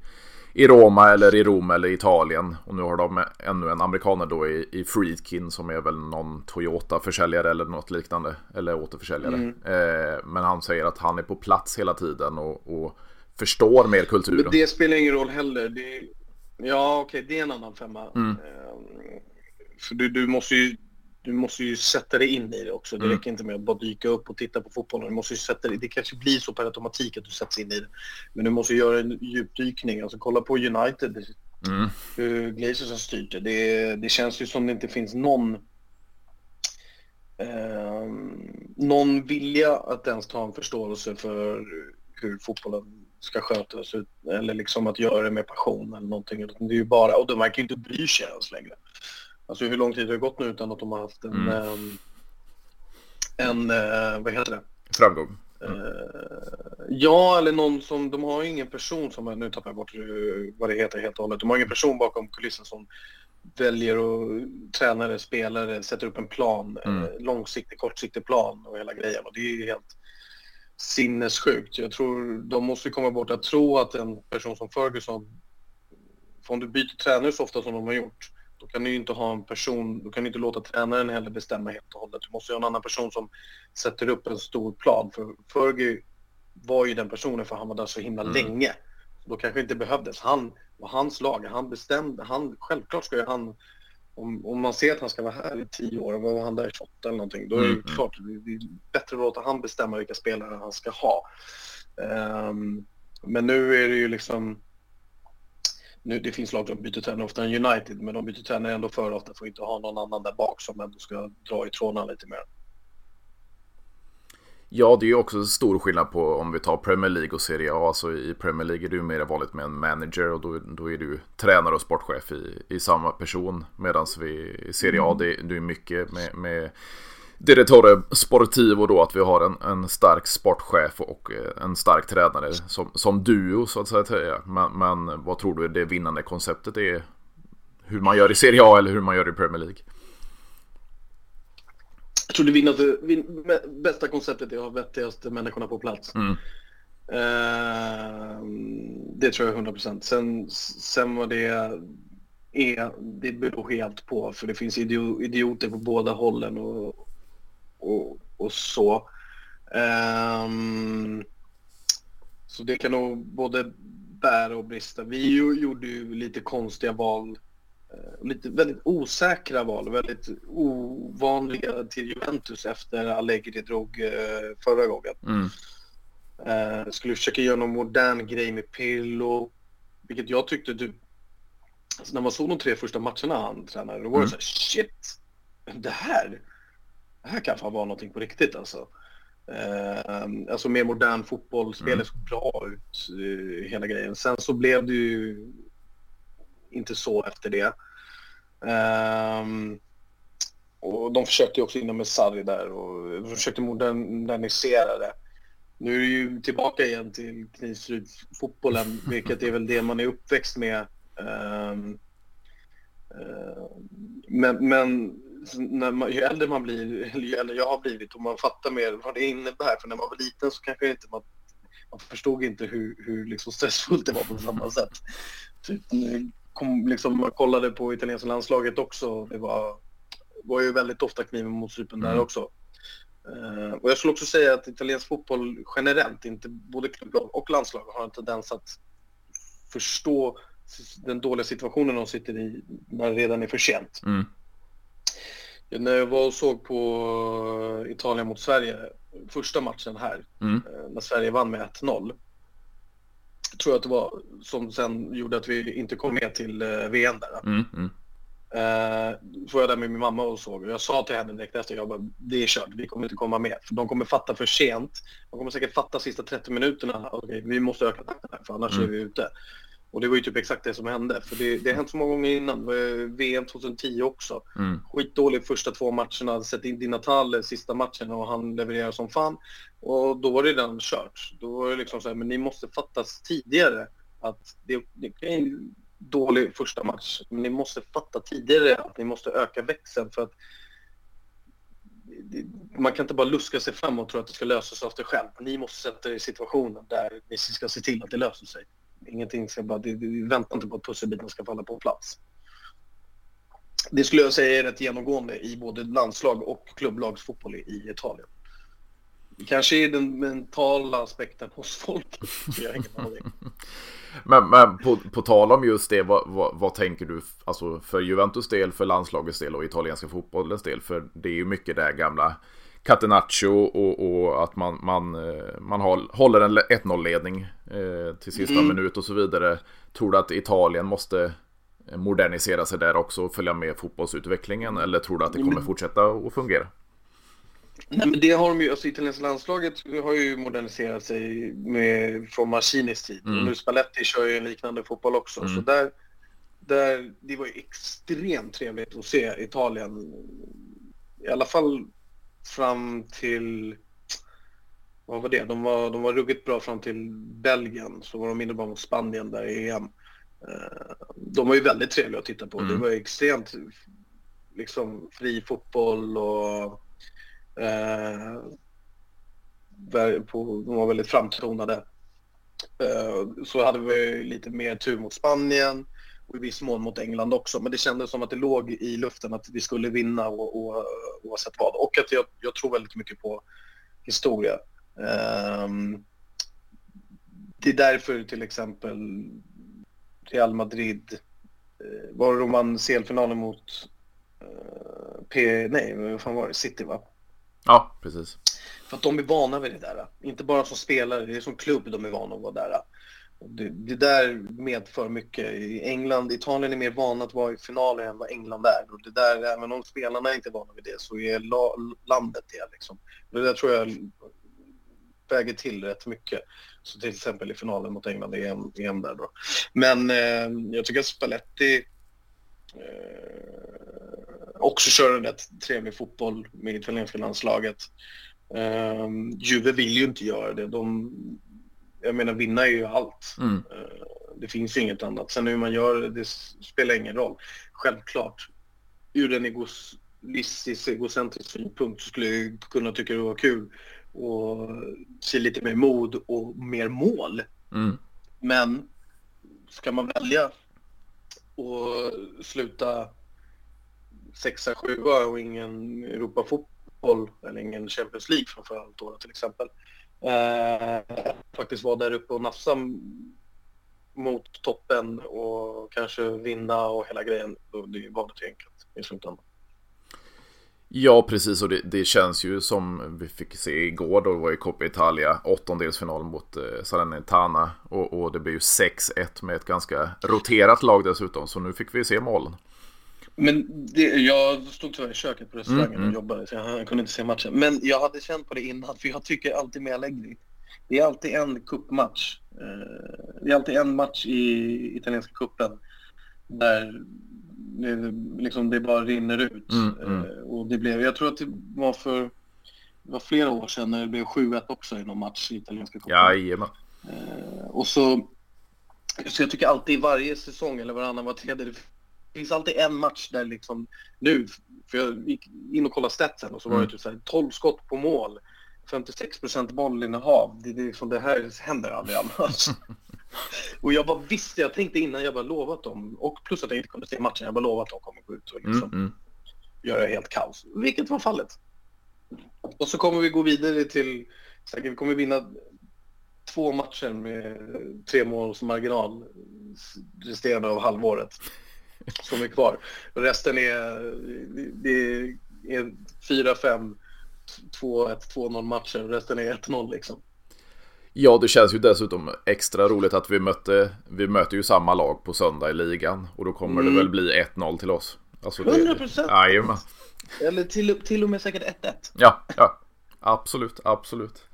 i Roma eller i Rom eller Italien. Och nu har de ännu en amerikaner då i, i Friedkin som är väl någon Toyota-försäljare eller något liknande. Eller återförsäljare. Mm. Eh, men han säger att han är på plats hela tiden och, och förstår mer kulturen. Men det spelar ingen roll heller. Det, ja, okej, okay, det är en annan femma. Mm. Eh, för du, du måste ju du måste ju sätta dig in i det också. Det mm. räcker inte med att bara dyka upp och titta på fotbollen. Du måste ju sätta dig, det kanske blir så per automatik att du sätts in i det. Men du måste göra en djupdykning. Alltså kolla på United. Mm. Hur Glazers har styrt det. det. Det känns ju som det inte finns någon eh, någon vilja att ens ta en förståelse för hur fotbollen ska skötas eller liksom att göra det med passion eller någonting. Det är ju bara, och de verkar ju inte bry sig ens längre. Alltså hur lång tid har det gått nu utan att de har haft en, mm. um, en uh, vad heter det? Framgång. Mm. Ja, eller någon som, de har ju ingen person som, nu tappar jag bort vad det heter helt och hållet. De har ingen person bakom kulissen som väljer och tränare, spelare, sätter upp en plan, mm. eh, långsiktig, kortsiktig plan och hela grejen. Och det är ju helt sinnessjukt. Jag tror de måste komma bort att tro att en person som Ferguson, om du byter tränare så ofta som de har gjort, då kan du inte ha en person, då kan du inte låta tränaren heller bestämma helt och hållet. Du måste ha en annan person som sätter upp en stor plan. För Fergie var ju den personen för han var där så himla mm. länge. Då kanske inte behövdes. Han och hans lag, han bestämde, han, självklart ska ju han om, om man ser att han ska vara här i tio år, var han där i 28 eller någonting, då är det mm. klart det är bättre att låta han bestämma vilka spelare han ska ha. Um, men nu är det ju liksom nu, det finns lag som byter tränare oftare än United, men de byter tränare ändå för ofta för att inte ha någon annan där bak som ändå ska dra i trådarna lite mer. Ja, det är ju också stor skillnad på om vi tar Premier League och Serie A. Alltså i Premier League är det ju mer vanligt med en manager och då, då är du tränare och sportchef i, i samma person. Medan vi i Serie A, mm. det, det är mycket med, med Direttore Sportivo då att vi har en, en stark sportchef och eh, en stark tränare som, som duo så att säga. Men, men vad tror du det vinnande konceptet är? Hur man gör i Serie A eller hur man gör i Premier League? Jag tror det vinnande, vin, bästa konceptet är att ha vettigaste människorna på plats. Mm. Uh, det tror jag 100%. Sen, sen vad det är, det beror helt på. För det finns idioter på båda hållen. Och, och, och så. Um, så det kan nog både bära och brista. Vi ju, gjorde ju lite konstiga val, uh, lite väldigt osäkra val, väldigt ovanliga till Juventus efter Allegri drog uh, förra gången. Mm. Uh, skulle försöka göra någon modern grej med Pirlo, vilket jag tyckte du Så när man såg de tre första matcherna han tränade, då var det mm. så här, shit, det här, det här kan fan vara någonting på riktigt alltså. Eh, alltså mer modern fotboll, spelet mm. såg bra ut, eh, hela grejen. Sen så blev det ju inte så efter det. Eh, och de försökte ju också in med Sarri där och försökte modernisera det. Nu är det ju tillbaka igen till Knivsryd-fotbollen, vilket är väl det man är uppväxt med. Um, uh, men, men när man, ju äldre man blir, eller ju äldre jag har blivit och man fattar mer vad det innebär. För när man var liten så kanske inte man, man förstod inte hur, hur liksom stressfullt det var på samma sätt. Typ, kom, liksom, man kollade på italienska landslaget också. Det var, var ju väldigt ofta kniven mot strupen mm. där också. Uh, och jag skulle också säga att italiensk fotboll generellt, inte både klubblag och landslag, har en tendens att förstå den dåliga situationen de sitter i när det redan är för sent. Mm. När jag var och såg på Italien mot Sverige, första matchen här, mm. Eh, när Sverige vann med 1-0. Tror jag att det var som sen gjorde att vi inte kom med till eh, VM där. Mm. Mm. Uh, så var jag där med min mamma och såg och jag sa till henne direkt efter, jag bara, det är kört, vi kommer inte komma med. För de kommer fatta för sent. De kommer säkert fatta sista 30 minuterna, okej, okay, vi måste öka takten här för annars mm. är vi ute. Och det var ju typ exakt det som hände. För det, det har hänt så många gånger innan. VM 2010 också. Mm. Skitdålig första två matcherna. Sett in Di Natale sista matchen och han levererar som fan. Och då var det redan kört. Då var det liksom så här, men ni måste fattas tidigare att det, det är en dålig första match. Men ni måste fatta tidigare att ni måste öka växeln för att man kan inte bara luska sig fram och tro att det ska lösa sig av sig själv. Ni måste sätta er i situationen där ni ska se till att det löser sig. Ingenting ska bara, vi väntar inte på att pusselbiten ska falla på plats. Det skulle jag säga är rätt genomgående i både landslag och klubblagsfotboll i Italien. Kanske är den mentala aspekten hos folk. Jag men, men på, på tal om just det, vad, vad, vad, tänker du alltså för Juventus del, för landslagets del och italienska fotbollens del? För det är ju mycket det gamla Catenaccio och, och, att man, man, eh, man håller en 1-0-ledning eh, till sista mm. minut och så vidare. Tror du att Italien måste modernisera sig där också och följa med fotbollsutvecklingen? Eller tror du att det kommer fortsätta att fungera? Nej, men det har de ju, alltså italienska landslaget har ju moderniserat sig med, från Mancinis tid. Mm. Och nu Spalletti kör ju en liknande fotboll också. Mm. Så där, där, det var ju extremt trevligt att se Italien. I alla fall fram till, vad var det? De var, de var ruggigt bra fram till Belgien. Så var de mindre bra mot Spanien där i EM. Eh, de var ju väldigt trevliga att titta på. Mm. Det var extremt liksom fri fotboll och Eh, på, de var väldigt framtonade. Eh, så hade vi lite mer tur mot Spanien och i viss mån mot England också. Men det kändes som att det låg i luften att vi skulle vinna och, och, oavsett vad. Och att jag, jag tror väldigt mycket på historia. Um, det är därför till exempel Real Madrid uh, var de vann CL-finalen mot uh, P, nej, vad fan var det? City va? Ja, precis. För att de är vana vid det där. Inte bara som spelare, det är som klubb de är vana att vara där. Det, det, där medför mycket. I England, Italien är mer vana att vara i finaler än vad England är. Och det där, även om spelarna inte är vana vid det så är la, landet det. Liksom. Det där tror jag väger till rätt mycket. Så till exempel i finalen mot England i EM, EM där då. Men eh, jag tycker att Spalletti eh, också kör en rätt trevlig fotboll med italienska landslaget. Eh, Juve vill ju inte göra det. De, jag menar, vinna är ju allt. Mm. Uh, det finns ju inget annat. Sen hur man gör det, det spelar ingen roll. Självklart, ur en egoistisk, egocentrisk synpunkt så skulle jag kunna tycka det var kul och se lite mer mod och mer mål. Mm. Men ska man välja och sluta sexa, sjua och ingen Europafotboll eller ingen Champions League framförallt då till exempel. Eh, faktiskt vara där uppe och nafsa mot toppen och kanske vinna och hela grejen. Det var det enkelt i slutändan. Ja, precis. Och det, det, känns ju som vi fick se igår då, det var i Coppa Italia, åttondelsfinal mot eh, Salernitana. Och, och det blev ju 6-1 med ett ganska roterat lag dessutom. Så nu fick vi se målen. Men det, jag stod tyvärr i köket på restaurangen mm, och mm. jobbade så jag kunde inte se matchen. Men jag hade känt på det innan, för jag tycker alltid med Allegri. Det är alltid en kuppmatch. Eh, det är alltid en match i italienska kuppen där det, liksom, det bara rinner ut. Mm, mm. Eh, och det blev, jag tror att det var för det var flera år sedan när det blev 7-1 också i någon match i italienska cupen. Jajamän. Eh, och så, så jag tycker alltid i varje säsong eller varannan var tredje, finns alltid en match där liksom nu, för jag gick in och kollade statsen och så var det mm. typ så här, 12 skott på mål, 56 procent bollinnehav. Det, det, liksom, det här händer aldrig annars. och jag bara visste, jag tänkte innan jag bara lovat dem, och plus att jag inte kunde se matchen, jag bara lovat att de kommer gå ut och liksom mm, mm. göra helt kaos. Vilket var fallet. Och så kommer vi gå vidare till, säkert vi kommer vinna två matcher med tre måls marginal resterande av halvåret som är kvar. Resten är, det är 4-5, 2-1, 2-0 matcher och resten är 1-0 liksom. Ja, det känns ju dessutom extra roligt att vi mötte, vi möter ju samma lag på söndag i ligan och då kommer mm. det väl bli 1-0 till oss. Alltså det, 100 procent! Eller till, till och med säkert 1-1. Ja, ja. Absolut, absolut.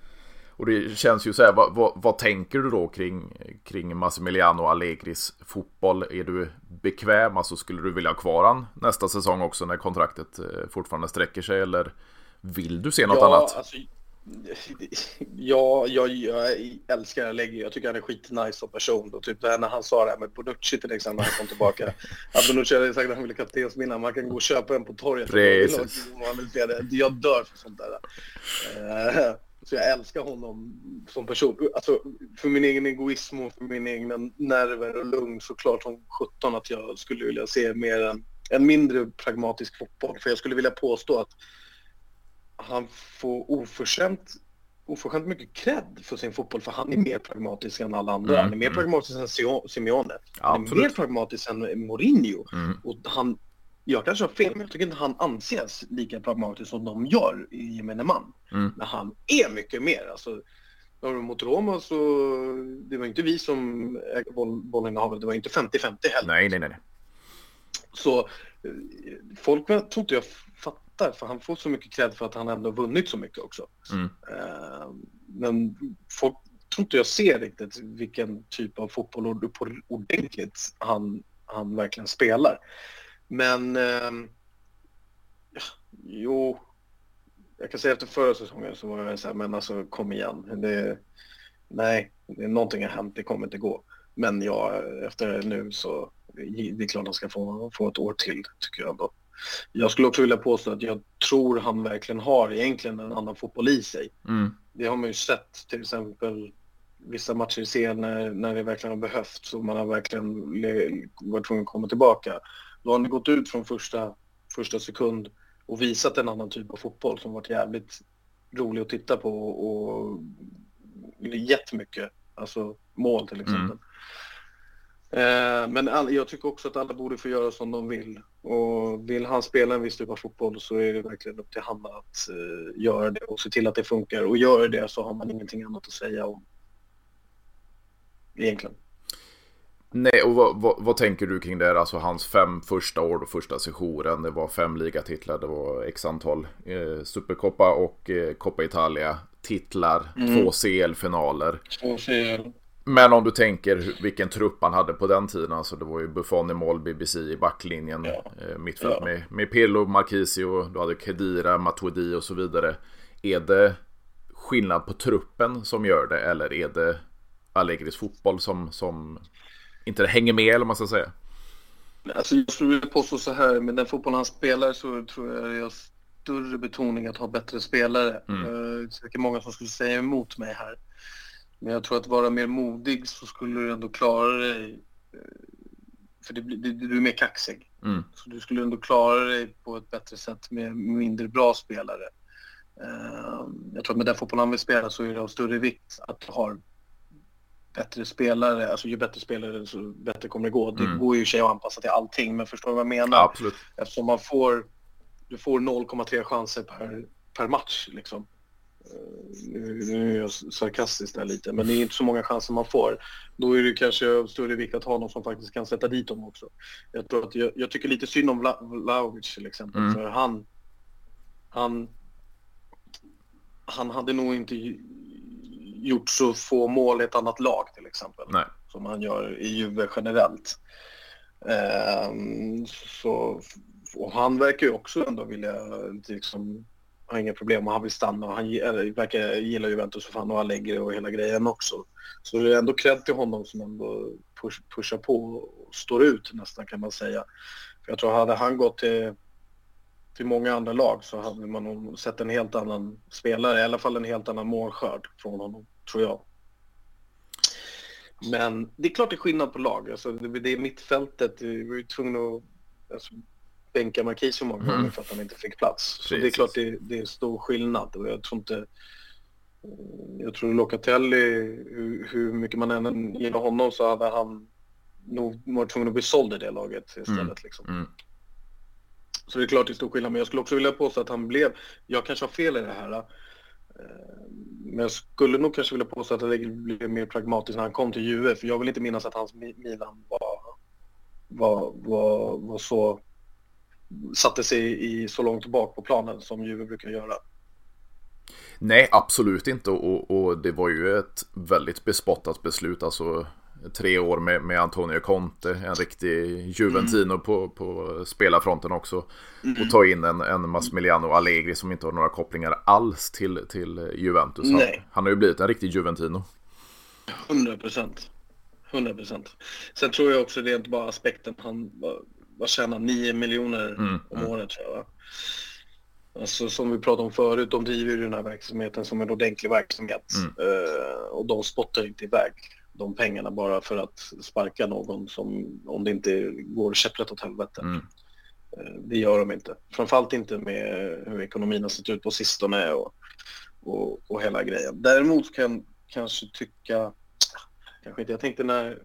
Och det känns ju så här, vad, vad, vad, tänker du då kring, kring Massimiliano Allegris fotboll? Är du bekväm? Alltså skulle du vilja ha kvar han nästa säsong också när kontraktet eh, fortfarande sträcker sig? Eller vill du se något ja, annat? Alltså, ja, jag, jag älskar Allegri. Jag tycker han är skitnice som person. Och typ när han sa det här med Bonucci till exempel när han kom tillbaka. att Bonucci hade sagt att han ville kaptensbinda. Man kan gå och köpa en på torget. Precis. Jag dör för sånt där. Så jag älskar honom som person. Alltså, för min egen egoism och för mina egna nerver och lugn såklart som 17 att jag skulle vilja se mer en, en mindre pragmatisk fotboll. För jag skulle vilja påstå att han får oförskämt, oförskämt mycket cred för sin fotboll för han är mer pragmatisk än alla andra. Mm, han är mer mm. pragmatisk än Simeone. Han är mer pragmatisk än Mourinho. Mm. Och han jag kanske har fel, men jag tycker inte han anses lika pragmatisk som de gör i gemene man. Mm. Men han är mycket mer. Alltså, mot Roma så det var inte vi som ägde bollinnehavet, det var inte 50-50 heller. Nej, nej, nej. Så eh, folk tror inte jag fattar, för han får så mycket cred för att han ändå vunnit så mycket också. Mm. Uh, men folk tror inte jag ser riktigt vilken typ av fotboll ordentligt han, han verkligen spelar. Men eh, jo, jag kan säga efter förra säsongen så var jag så här, men alltså kom igen. Det, nej, det, någonting har hänt, det kommer inte gå. Men ja, efter nu så det är klart han ska få, få ett år till, tycker jag ändå. Jag skulle också vilja påstå att jag tror han verkligen har egentligen en annan fotboll i sig. Mm. Det har man ju sett till exempel vissa matcher i serien när, när det verkligen har behövts och man har verkligen varit tvungen att komma tillbaka. Då har ni gått ut från första, första sekund och visat en annan typ av fotboll som varit jävligt rolig att titta på och gett mycket, alltså mål till exempel. Mm. Eh, men all, jag tycker också att alla borde få göra som de vill. Och vill han spela en viss typ av fotboll så är det verkligen upp till han att uh, göra det och se till att det funkar. Och gör det så har man ingenting annat att säga om. Egentligen. Nej, och vad, vad, vad, tänker du kring det? Alltså hans fem första år och första sessionen. Det var fem ligatitlar, det var x antal eh, Supercoppa och eh, Coppa Italia titlar, mm. två CL-finaler. Två CL. Men om du tänker vilken trupp han hade på den tiden, alltså det var ju Buffon i mål, BBC i backlinjen, ja. eh, mittfält ja. med, med Pirlo, Marquisio, du hade Kedira, Matuidi och så vidare. Är det skillnad på truppen som gör det eller är det Allegris fotboll som, som inte hänger med eller vad man ska säga. Alltså jag skulle vilja påstå så här, med den fotboll han spelar så tror jag det är större betoning att ha bättre spelare. Mm. Uh, det är säkert många som skulle säga emot mig här. Men jag tror att vara mer modig så skulle du ändå klara dig. Uh, för det, det, du är mer kaxig. Mm. Så du skulle ändå klara dig på ett bättre sätt med mindre bra spelare. Uh, jag tror att med den fotboll han vill spela så är det av större vikt att du har bättre spelare, alltså ju bättre spelare så bättre kommer det gå. Det mm. går ju i sig att anpassa till allting, men förstår du vad jag menar? Ja, absolut. Eftersom man får du får 0,3 chanser per, per match liksom. Nu, nu är jag sarkastisk där lite, men det är inte så många chanser man får. Då är det kanske av större vikt att ha någon som faktiskt kan sätta dit dem också. Jag, tror att jag, jag tycker lite synd om Vlahovic till exempel, mm. för han, han, han hade nog inte gjort så få mål i ett annat lag till exempel. Nej. Som han gör i Juve generellt. Um, så, och han verkar ju också ändå vilja liksom, har inga problem och han vill stanna och han verkar gilla Juventus och fan och Allegri och hela grejen också. Så det är ändå cred till honom som ändå push, pushar på och står ut nästan kan man säga. För jag tror hade han gått till, till många andra lag så hade man nog sett en helt annan spelare, i alla fall en helt annan målskörd från honom, tror jag. Men det är klart det är skillnad på lag. Alltså, det, det är mittfältet, vi var ju tvungna att alltså, bänka Marquis många gånger mm. för att han inte fick plats. Precis. Så det är klart det, det är stor skillnad och jag tror inte... Jag tror Locatelli, hur, hur mycket man än gillar honom så hade han nog varit tvungen att bli såld i det laget istället. Mm. Liksom. Mm. Så det är klart det är stor skillnad, men jag skulle också vilja påstå att han blev, jag kanske har fel i det här, eh, men jag skulle nog kanske vilja påstå att det blev mer pragmatiskt när han kom till Juve, för jag vill inte minnas att hans Milan var, var, var, var så satte sig i så långt bak på planen som Juve brukar göra. Nej, absolut inte. Och, och, det var ju ett väldigt bespottat beslut. Alltså tre år med, med Antonio Conte, en riktig Juventino mm. på, på spelarfronten också. Mm. Och ta in en, en Massimiliano Allegri som inte har några kopplingar alls till, till Juventus. Han, han har ju blivit en riktig Juventino. 100 procent. 100 procent. Sen tror jag också det är inte bara aspekten han vad tjänar 9 miljoner mm, om mm. året tror jag. Alltså som vi pratade om förut, de driver ju den här verksamheten som en ordentlig verksamhet. Mm. Uh, och de spottar inte iväg de pengarna bara för att sparka någon som, om det inte går käpprätt åt helvete. Mm. Uh, det gör de inte. Framförallt inte med hur ekonomin har sett ut på sistone och, och, och hela grejen. Däremot kan jag kanske tycka, kanske inte, jag tänkte när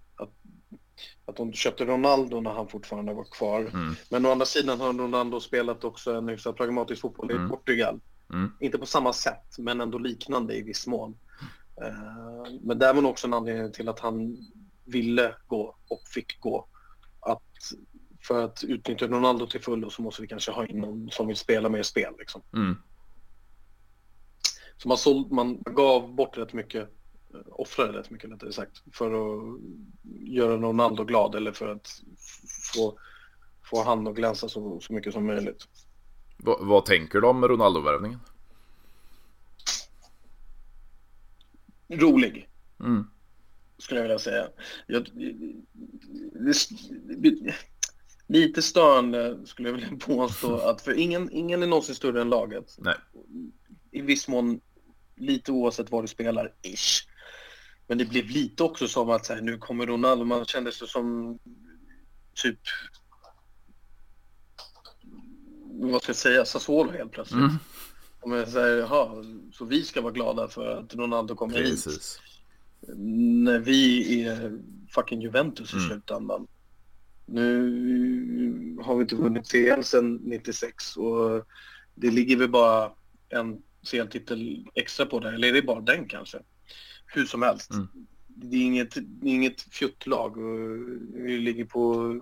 att de köpte Ronaldo när han fortfarande var kvar. Mm. Men å andra sidan har Ronaldo spelat också en hyfsat pragmatisk fotboll mm. i Portugal. Mm. Inte på samma sätt, men ändå liknande i viss mån. Uh, men där var också en anledning till att han ville gå och fick gå. Att för att utnyttja Ronaldo till fullo så måste vi kanske ha in någon som vill spela mer spel. Liksom. Mm. Så man, såld, man gav bort rätt mycket offrade rätt mycket rättare sagt för att göra Ronaldo glad eller för att få, få han att glänsa så, så mycket som möjligt. Va, vad tänker du om Ronaldo-värvningen? Rolig. Mm. Skulle jag vilja säga. Jag, lite störande skulle jag vilja påstå att för ingen, ingen är någonsin större än laget. Nej. I viss mån lite oavsett var du spelar, ish. Men det blev lite också som att så här, nu kommer Ronaldo. Man kände sig som typ vad ska jag säga, Sassuolo helt plötsligt. Mm. Och man säger, jaha, så vi ska vara glada för att Ronaldo kommer Precis. hit. När vi är fucking Juventus i mm. slutändan. Nu har vi inte vunnit CL sedan 96 och det ligger väl bara en CL-titel extra på det, eller är det bara den kanske? hur som helst. Mm. Det är inget, det är inget fjuttlag. Vi ligger på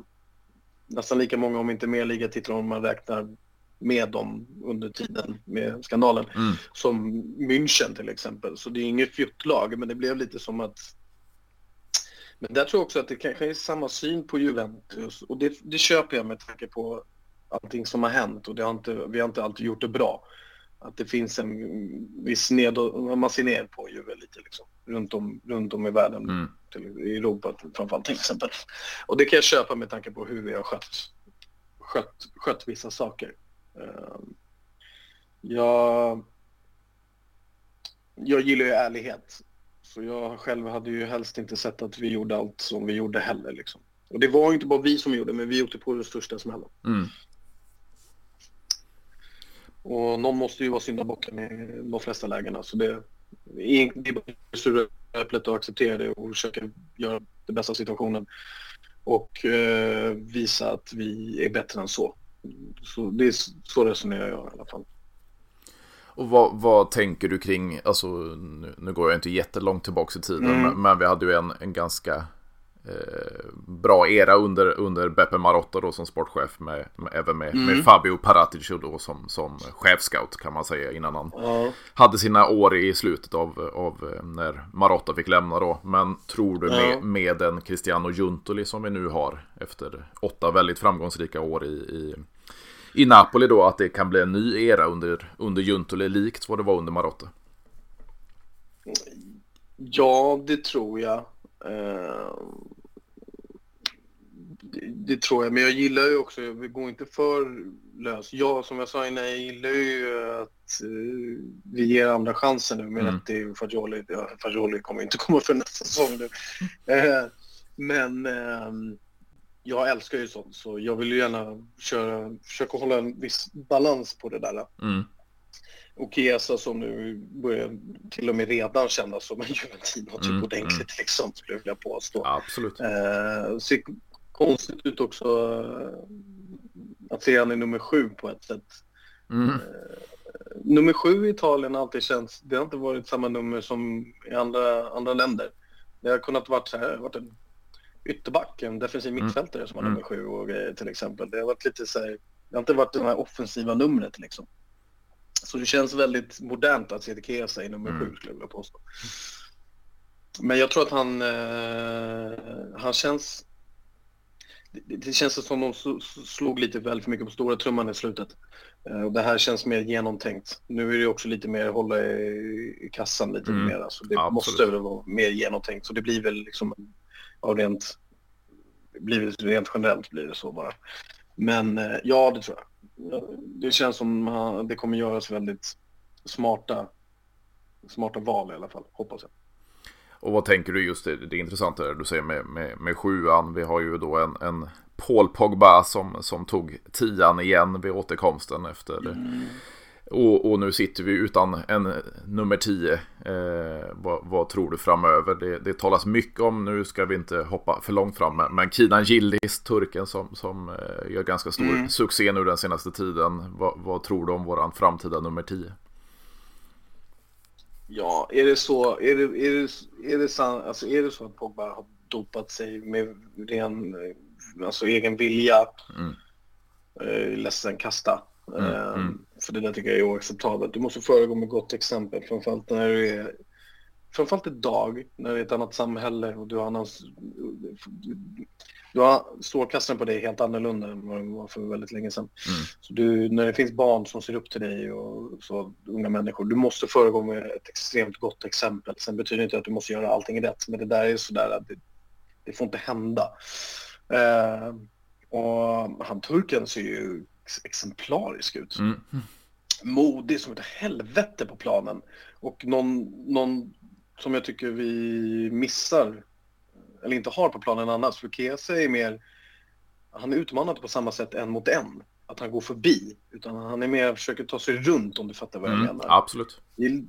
nästan lika många, om inte mer, ligatitlar om man räknar med dem under tiden med skandalen. Mm. Som München till exempel. Så det är inget fjuttlag, men det blev lite som att... Men där tror jag också att det kanske är samma syn på Juventus och det, det köper jag med tanke på allting som har hänt och det har inte, vi har inte alltid gjort det bra. Att det finns en viss ned... Man ser ner på Juve lite liksom runt om, runt om i världen, mm. till, i Europa framförallt till exempel. Och det kan jag köpa med tanke på hur vi har skött, skött, skött vissa saker. Uh, jag, jag gillar ju ärlighet. Så jag själv hade ju helst inte sett att vi gjorde allt som vi gjorde heller. Liksom. Och det var inte bara vi som gjorde men vi gjorde på den största smällen. Mm. Och någon måste ju vara syndabocken i de flesta lägena. Så det, det är bara sura äpplet och acceptera det och försöka göra det bästa av situationen. Och eh, visa att vi är bättre än så. Så det är så resonerar jag i alla fall. Och vad, vad, tänker du kring, alltså nu, nu, går jag inte jättelångt tillbaka i tiden, mm. men, men, vi hade ju en, en ganska Eh, bra era under, under Beppe Marotta då som sportchef med, med även med, mm. med Fabio Paratici då som, som chefscout kan man säga innan han ja. hade sina år i slutet av, av eh, när Marotta fick lämna då. Men tror du med, ja. med den Cristiano Giuntoli som vi nu har efter åtta väldigt framgångsrika år i, i, i Napoli då att det kan bli en ny era under, under Giuntoli likt vad det var under Marotta? Ja, det tror jag. Uh, det, tror jag, men jag gillar ju också, vi går inte för lös. Jag, som jag sa innan, jag gillar ju att uh, vi ger andra chansen nu med mm. att det är Fagioli. Ja, Fagioli kommer inte komma för nästa säsong nu. uh, men uh, jag älskar ju sånt, så jag vill ju gärna köra, försöka hålla en viss balans på det där. Mm. Och Chiesa som nu börjar till och med redan kännas som en Juventino typ mm, ordentligt mm. liksom, skulle jag vilja påstå. Absolut. Eh, ser konstigt ut också eh, att se han i nummer sju på ett sätt. Mm. Eh, nummer sju i Italien har alltid känts, det har inte varit samma nummer som i andra, andra länder. Det har kunnat vara så här, varit en ytterback, en defensiv mm. mittfältare som har nummer sju och grejer till exempel. Det har varit lite så här, det har inte varit det här offensiva numret liksom. Så det känns väldigt modernt att Chiesa i nummer mm. sju skulle jag vilja påstå. Men jag tror att han, eh, han känns... Det, det känns som de slog lite väl för mycket på stora trumman i slutet. Eh, och det här känns mer genomtänkt. Nu är det också lite mer hålla i, i kassan lite mm. mer. Så det Absolut. måste väl vara mer genomtänkt. Så det blir väl liksom av rent, blir rent generellt blir det så bara. Men eh, ja, det tror jag det känns som att det kommer göras väldigt smarta, smarta val i alla fall, hoppas jag. Och vad tänker du just det, det intressanta där du säger med, med, med sjuan. Vi har ju då en, en Paul Pogba som, som tog tian igen vid återkomsten efter mm. Och, och, nu sitter vi utan en nummer 10. Eh, vad, vad, tror du framöver? Det, det talas mycket om, nu ska vi inte hoppa för långt fram, men Kinan Gildis, turken som, som eh, gör ganska stor mm. succé nu den senaste tiden. Va, vad tror du om våran framtida nummer 10? Ja, är det så, är det, är det, är det, sant, alltså är det så att Pogba har dopat sig med ren, alltså egen vilja, mm. eh, ledsen kasta, Mm, mm. För det där tycker jag är oacceptabelt. Du måste föregå med gott exempel, framförallt när du är framförallt idag när det är ett annat samhälle och du har annars, du har strålkastaren på dig helt annorlunda än vad det var för väldigt länge sedan. Mm. Så du, när det finns barn som ser upp till dig och så, unga människor, du måste föregå med ett extremt gott exempel. Sen betyder det inte att du måste göra allting rätt, men det där är sådär att det, det får inte hända. Uh, och han turken ser ju exemplarisk ut. Mm. Modig som ett helvete på planen. Och någon, någon som jag tycker vi missar, eller inte har på planen annars. För Kese är mer, han är utmanad på samma sätt en mot en. Att han går förbi. Utan han är mer, försöker ta sig runt om du fattar vad jag mm, menar. Absolut.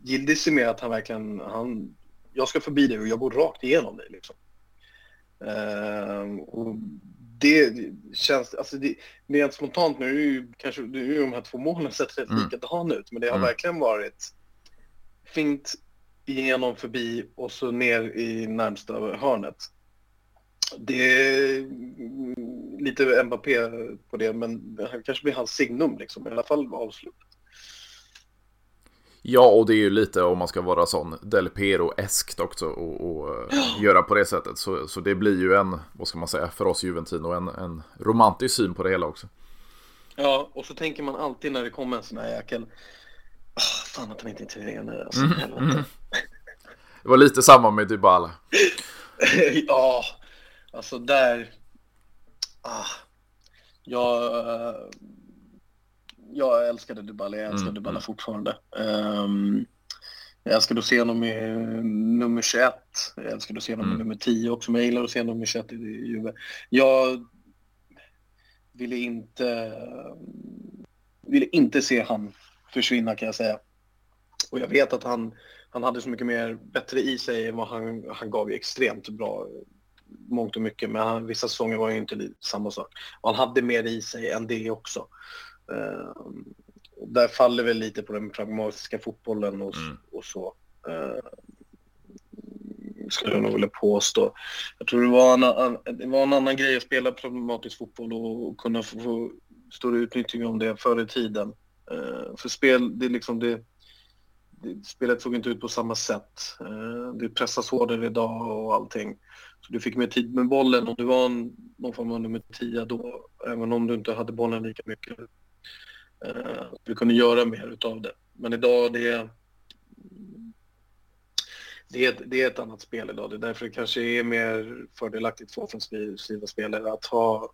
Gildis är mer att han verkligen, han, jag ska förbi dig och jag går rakt igenom dig liksom. Uh, och det känns, alltså det, rent spontant nu är ju kanske det är ju de här två målen sett rätt mm. likadana ut, men det har mm. verkligen varit fint igenom förbi och så ner i närmsta hörnet. Det är lite Mbappé på det, men det kanske blir hans signum liksom, i alla fall avslut. Ja, och det är ju lite om man ska vara sån Del Pero-eskt också och, och ja. göra på det sättet. Så, så det blir ju en, vad ska man säga, för oss Juventino, en, en romantisk syn på det hela också. Ja, och så tänker man alltid när det kommer en sån här jäkel, oh, fan att han inte är italienare alltså, mm, mm. Det var lite samma med Dybala. ja, alltså där, ah, jag jag älskade Dybala, jag älskar mm. Dybala mm. fortfarande. Um, jag älskade att se honom i nummer 21. Jag älskade att se honom mm. i nummer 10 också, men jag gillar att se nummer 21 i Juve. Jag ville inte, ville inte se han försvinna kan jag säga. Och jag vet att han, han hade så mycket mer bättre i sig än vad han, han gav ju extremt bra mångt och mycket, men han, vissa säsonger var ju inte samma sak. Och han hade mer i sig än det också. Uh, där faller väl lite på den pragmatiska fotbollen och, mm. och så. Uh, skulle jag nog vilja påstå. Jag tror det var en, det var en annan grej att spela pragmatisk fotboll och, och kunna få, få stor utnyttjning om det förr i tiden. Uh, för spel, det är liksom det, spelet såg inte ut på samma sätt. Det pressas hårdare idag och allting. Så du fick mer tid med bollen och du var en, någon form av nummer 10 då, även om du inte hade bollen lika mycket. Uh, du kunde göra mer utav det. Men idag det är det är, det är ett annat spel idag. Det är därför det kanske är mer fördelaktigt för offensiva spelare att ha,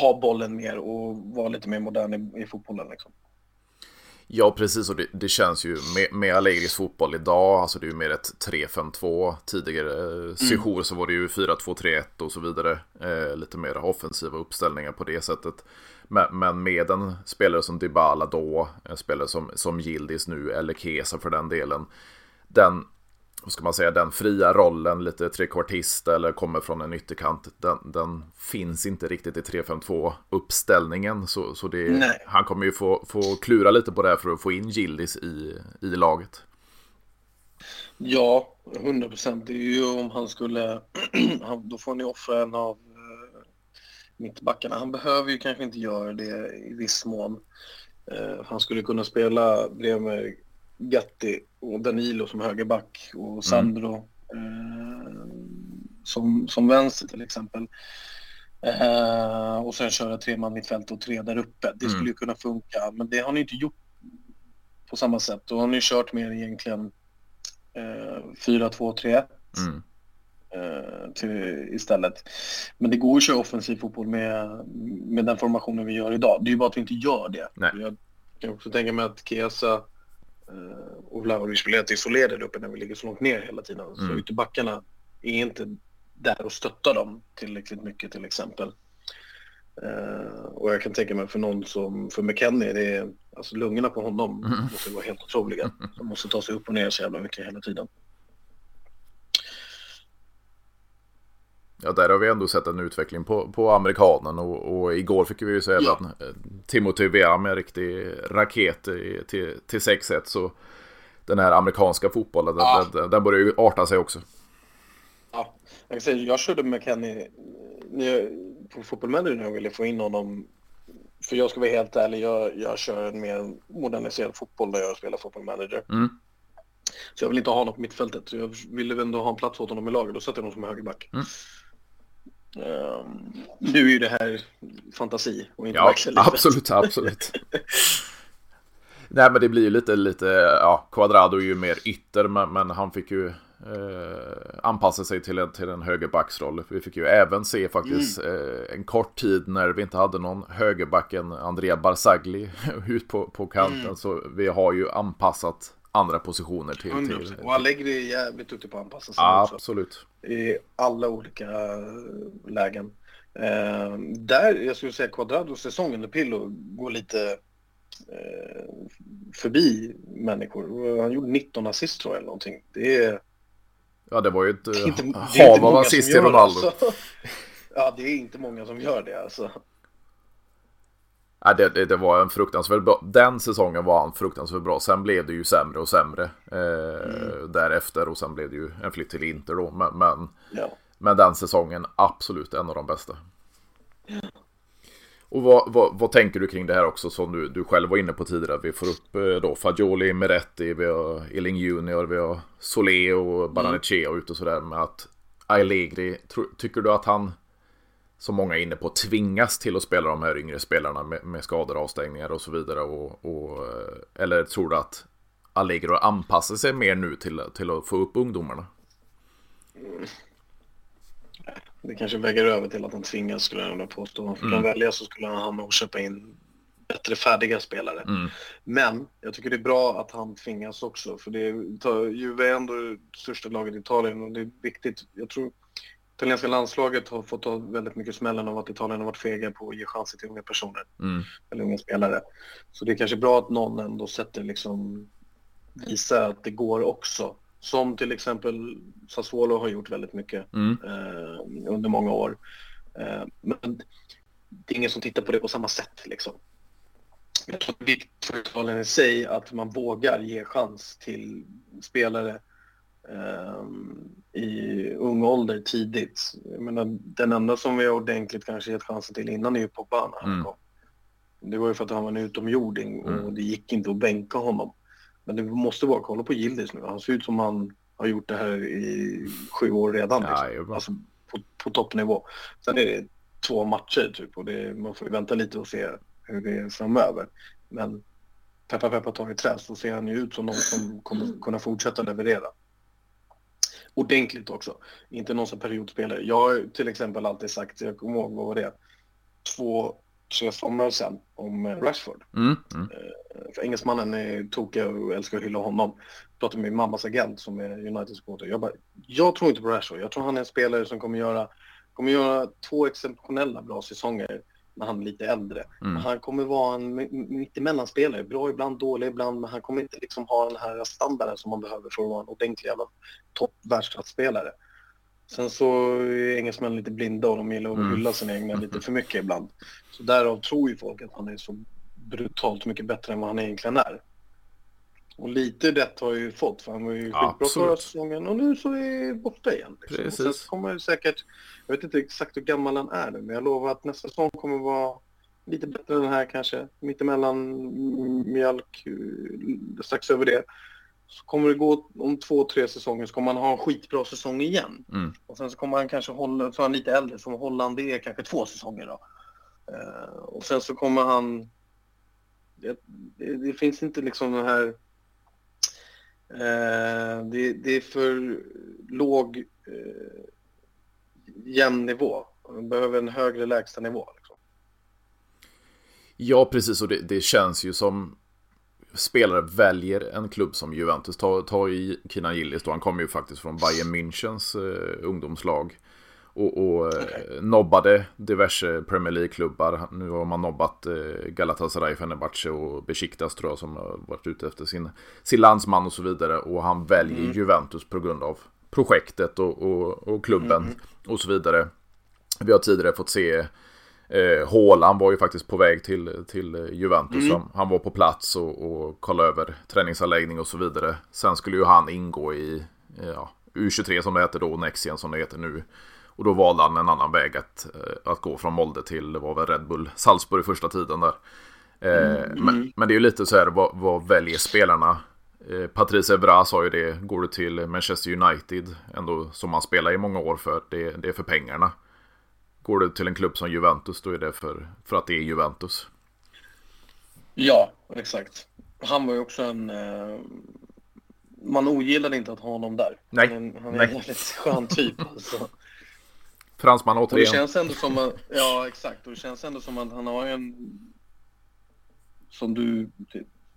ha bollen mer och vara lite mer modern i, i fotbollen. Liksom. Ja, precis. Och det, det, känns ju med, med Allegris fotboll idag, alltså det är ju mer ett 3-5-2. Tidigare mm. sejour så var det ju 4-2-3-1 och så vidare. Eh, lite mer offensiva uppställningar på det sättet. Men, med en spelare som Dybala då, en spelare som, som Gildis nu, eller Kesa för den delen. Den, vad ska man säga, den fria rollen, lite trekvartist eller kommer från en ytterkant, den, den finns inte riktigt i 3-5-2 uppställningen. Så, så det, han kommer ju få, få klura lite på det här för att få in Gildis i, i laget. Ja, 100 procent. Det är ju om han skulle, då får ni offra en av uh, mittbackarna. Han behöver ju kanske inte göra det i viss mån. Uh, han skulle kunna spela bredvid Gatti och Danilo som högerback och mm. Sandro mm. eh, som, som vänster till exempel. Eh, och sen köra tre man mittfält och tre där uppe. Det skulle mm. ju kunna funka, men det har ni inte gjort på samma sätt. Då har ni kört mer egentligen eh, 4-2-3-1. Mm. Eh, till, istället. Men det går att köra offensiv fotboll med, med den formationen vi gör idag. Det är ju bara att vi inte gör det. Nej. Jag kan också tänka mig att Kesa Uh, och Vlahovic blir lite isolerade uppe när vi ligger så långt ner hela tiden. Mm. Så ytterbackarna är inte där och stöttar dem tillräckligt mycket till exempel. Uh, och jag kan tänka mig för någon som, för McKennie, det är, alltså lungorna på honom mm. måste vara helt otroliga. De måste ta sig upp och ner så jävla mycket hela tiden. Ja, där har vi ändå sett en utveckling på, på amerikanen och, och igår fick vi ju se ja. att eh, Timothy Vea med riktig raket till, till 6-1 så den här amerikanska fotbollen, ja. den, den börjar ju arta sig också. Ja, jag säga, jag körde med Kenny på Football Manager när jag ville få in honom. För jag ska vara helt ärlig, jag, jag kör en mer moderniserad fotboll där jag spelar Football Manager. Mm. Så jag vill inte ha honom på mittfältet. Så jag ville ändå ha en plats åt honom i laget. Då satte jag honom som högerback. Mm. Um, nu är ju det här fantasi och inte ja, verkligheten. Absolut, absolut. Nej men det blir ju lite, lite, ja, Quadrado är ju mer ytter men, men han fick ju eh, anpassa sig till en, till en högerbacksroll. Vi fick ju även se faktiskt mm. eh, en kort tid när vi inte hade någon högerbacken Andrea Barzagli ut på, på kanten. Mm. Så vi har ju anpassat andra positioner till. 100%. till och Allegri är jävligt duktig på att anpassa sig. Absolut. I alla olika eh, lägen. Eh, där, jag skulle säga Quadrados säsong under Pillo går lite eh, förbi människor. Han gjorde 19 assist tror jag eller någonting. Det är... Ja, det var ju ett hav av assist i Ronaldo. Alltså. Ja, det är inte många som gör det alltså. Ja, det, det, det, var en fruktansvärt bra. Den säsongen var han fruktansvärt bra. Sen blev det ju sämre och sämre eh, mm. därefter. Och sen blev det ju en flytt till Inter då. Men, men, ja. men den säsongen absolut en av de bästa. Ja. Och vad, vad, vad, tänker du kring det här också som du, du själv var inne på tidigare? Vi får upp eh, då Fagioli, Meretti, vi har Eling Junior, vi har Solé och Baranechea mm. ute och sådär med att Allegri, tycker du att han som många är inne på, tvingas till att spela de här yngre spelarna med, med skador, avstängningar och så vidare? Och, och, eh, eller tror du att Allegro anpassar sig mer nu till, till att få upp ungdomarna? Det kanske väger över till att han tvingas skulle jag vilja påstå. För mm. de välja så skulle han nog köpa in bättre färdiga spelare. Mm. Men jag tycker det är bra att han tvingas också. För det är, Juve är ändå största laget i Italien och det är viktigt. Jag tror italienska landslaget har fått ta väldigt mycket smällen av att Italien har varit fega på att ge chanser till unga personer. Mm. Eller unga spelare. Så det är kanske bra att någon ändå sätter liksom visar att det går också som till exempel Sassuolo har gjort väldigt mycket mm. eh, under många år. Eh, men det är ingen som tittar på det på samma sätt liksom. Jag tror att det är viktigt för Italien i sig att man vågar ge chans till spelare i ung ålder tidigt. Jag menar, den enda som vi har ordentligt kanske gett chansen till innan är ju Pogba när han mm. kom. Det var ju för att han var en utomjording och mm. det gick inte att bänka honom. Men det måste vara, kolla på Gildis nu, han ser ut som han har gjort det här i sju år redan. Liksom. alltså, på, på toppnivå. Sen är det två matcher typ och det, man får vänta lite och se hur det är framöver. Men peppa peppa tar i trä så ser han ju ut som någon som kommer kunna fortsätta leverera. Ordentligt också. Inte någon som periodspelare. Jag har till exempel alltid sagt, jag kommer ihåg vad var det, två, tre somrar sedan om eh, Rashford. Mm, mm. Eh, för engelsmannen är tokig och älskar att hylla honom. Jag pratade med min mammas agent som är United-supporter. Jag bara, jag tror inte på Rashford. Jag tror han är en spelare som kommer göra, kommer göra två exceptionella bra säsonger när han är lite äldre. Mm. Han kommer vara en mittemellanspelare, bra ibland, dålig ibland, men han kommer inte liksom ha den här standarden som man behöver för att vara en ordentlig jävla topp världsklasspelare. Sen så är engelsmän lite blinda och de gillar att mm. hylla sina egna lite för mycket ibland. Så därav tror ju folk att han är så brutalt mycket bättre än vad han egentligen är. Och lite rätt har jag ju fått, för han var ju skitbra förra säsongen och nu så är han borta igen. Liksom. Precis. sen kommer det säkert, jag vet inte exakt hur gammal han är nu, men jag lovar att nästa säsong kommer vara lite bättre än den här kanske. Mittemellan mjölk, strax över det. Så kommer det gå om två, tre säsonger så kommer han ha en skitbra säsong igen. Mm. Och sen så kommer han kanske hålla, så är han lite äldre, som Holland det är kanske två säsonger då. Uh, och sen så kommer han, det, det, det finns inte liksom den här Eh, Eh, det, det, är för låg eh, jämn nivå. Man behöver en högre lägstanivå. Liksom. Ja, precis. Och det, det, känns ju som spelare väljer en klubb som Juventus. Ta, ta i Kina Gillis då. Han kommer ju faktiskt från Bayern Münchens eh, ungdomslag och, och eh, okay. nobbade diverse Premier League-klubbar. Nu har man nobbat eh, Galatasaray, Fenerbahce och Besiktas tror jag som har varit ute efter sin, sin landsman och så vidare. Och han väljer mm. Juventus på grund av projektet och, och, och klubben mm. och så vidare. Vi har tidigare fått se eh, Haaland var ju faktiskt på väg till, till Juventus. Mm. Han var på plats och, och kollade över träningsanläggning och så vidare. Sen skulle ju han ingå i ja, U23 som det heter då, Nexien som det heter nu. Och då valde han en annan väg att, eh, att gå från Molde till, det var väl Red Bull Salzburg första tiden där. Eh, mm. Men, men, det är ju lite så här, vad, vad väljer spelarna? Eh, Patrice Evra sa ju det, går du till Manchester United, ändå som man spelar i många år för, det, det är för pengarna. Går du till en klubb som Juventus, då är det för, för att det är Juventus. Ja, exakt. Han var ju också en... Man ogillade inte att ha honom där. Nej. Han, han är Nej. en väldigt skön typ. Alltså. Fransman återigen. Och det känns ändå som att, ja exakt, och det känns ändå som att han har en, som du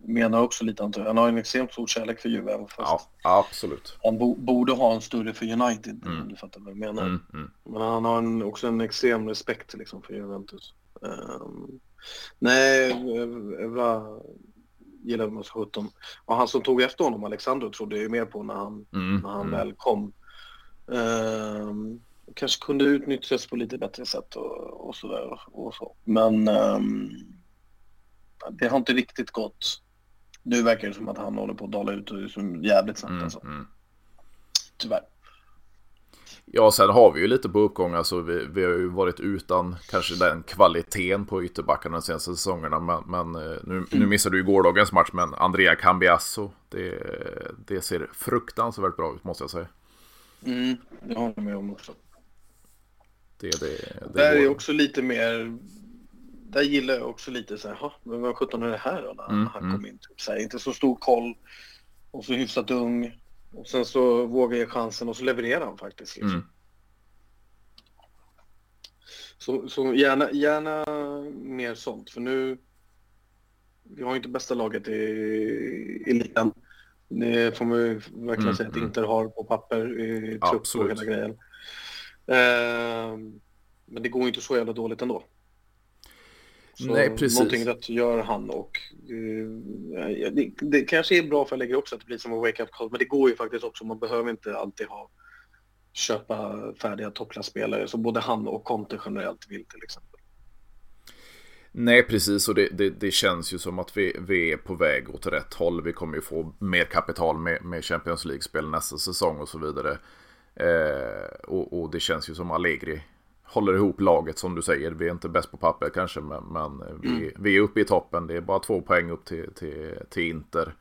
menar också lite antar han har en extremt stor kärlek för Juve. Ja, absolut. Han bo, borde ha en större för United, mm. du fattar vad jag menar. Mm, mm. Men han har en, också en extrem respekt liksom, för Juventus. Um, nej, Evra gillade man så 17. Och han som tog efter honom, Alexander, trodde jag mer på när han, mm, när han mm. väl kom. Um, kanske kunde utnyttjas på lite bättre sätt och, och sådär. Och så. Men um, det har inte riktigt gått. Nu verkar det som att han håller på att dala ut och som jävligt snabbt mm, alltså. Mm. Tyvärr. Ja, sen har vi ju lite på uppgång. Alltså, vi, vi har ju varit utan kanske den kvaliteten på ytterbackarna de senaste säsongerna. Men, men eh, nu, mm. nu missade du ju gårdagens match, men Andrea Cambiasso, det, det ser fruktansvärt bra ut måste jag säga. Mm, det håller jag med om också. Det, det, det där går. är också lite mer, där gillar jag också lite så här, men vad sjutton är det här då när mm, han mm. kom in? Typ, så här, inte så stor koll och så hyfsat ung och sen så vågar jag chansen och så levererar han faktiskt. Liksom. Mm. Så, så gärna, gärna mer sånt för nu vi har inte bästa laget i, i ligan. Det får man ju verkligen mm, säga att mm. Inter har på papper i trupp och hela grejen. Ehm, men det går inte så jävla dåligt ändå. Så Nej, precis. någonting rätt gör han och uh, det, det, kanske är bra för lägger också att det blir som en wake-up call, men det går ju faktiskt också. Man behöver inte alltid ha köpa färdiga toppklasspelare som både han och Conte generellt vill till exempel. Nej, precis. Och det, det, det, känns ju som att vi, vi är på väg åt rätt håll. Vi kommer ju få mer kapital med, med Champions League-spel nästa säsong och så vidare. Eh, och, och, det känns ju som Allegri håller ihop laget som du säger. Vi är inte bäst på papper kanske, men, men vi, mm. vi, är uppe i toppen. Det är bara två poäng upp till, till, till Inter.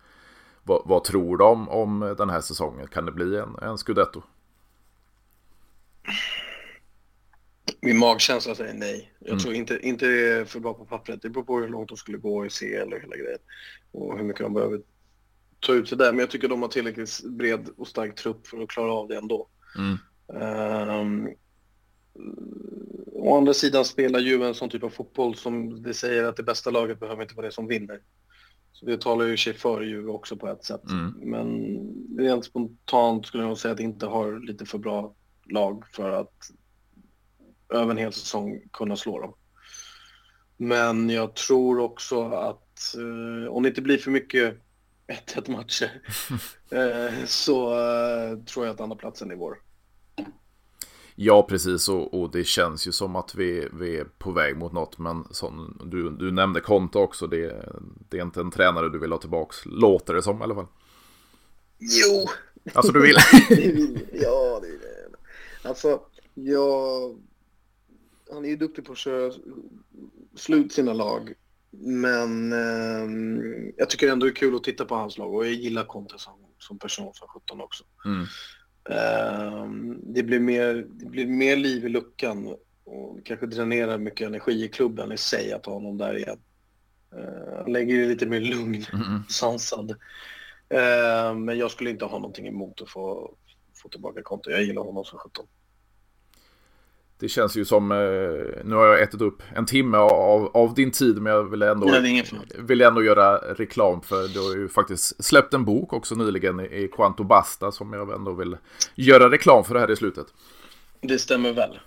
Vad, vad tror du om, den här säsongen? Kan det bli en, en scudetto? Min magkänsla säger nej. Jag mm. tror inte, inte för bra på pappret. Det beror på hur långt de skulle gå i CL och hela grejen. Och hur mycket de behöver ta ut sig där. Men jag tycker de har tillräckligt bred och stark trupp för att klara av det ändå. Mm. Um, å andra sidan spelar ju en sån typ av fotboll som det säger att det bästa laget behöver inte vara det som vinner. Så det talar ju sig för Juve också på ett sätt. Mm. Men rent spontant skulle jag nog säga att det inte har lite för bra lag för att över en hel säsong kunna slå dem. Men jag tror också att eh, om det inte blir för mycket 1-1 matcher eh, så eh, tror jag att andra platsen är vår. Ja, precis. Och, och, det känns ju som att vi, vi är på väg mot något. Men som du, du nämnde Konto också. Det, det är inte en tränare du vill ha tillbaka. Låter det som i alla fall. Jo. Alltså du vill? ja, det vill jag. Alltså, jag han är ju duktig på att köra slut sina lag. Men eh, jag tycker ändå det är kul att titta på hans lag och jag gillar Conte som, som person som 17 också. Mm. Eh, det, blir mer, det blir mer liv i luckan och kanske dränerar mycket energi i klubben i sig att ha honom där igen. Eh, han lägger ju lite mer lugn, mm. sansad. Eh, men jag skulle inte ha någonting emot att få, få tillbaka Conte. Jag gillar honom som 17. Det känns ju som, eh, nu har jag ätit upp en timme av, av din tid men jag vill ändå, Nej, vill ändå göra reklam för du har ju faktiskt släppt en bok också nyligen i Quanto Basta som jag ändå vill göra reklam för här i slutet. Det stämmer väl.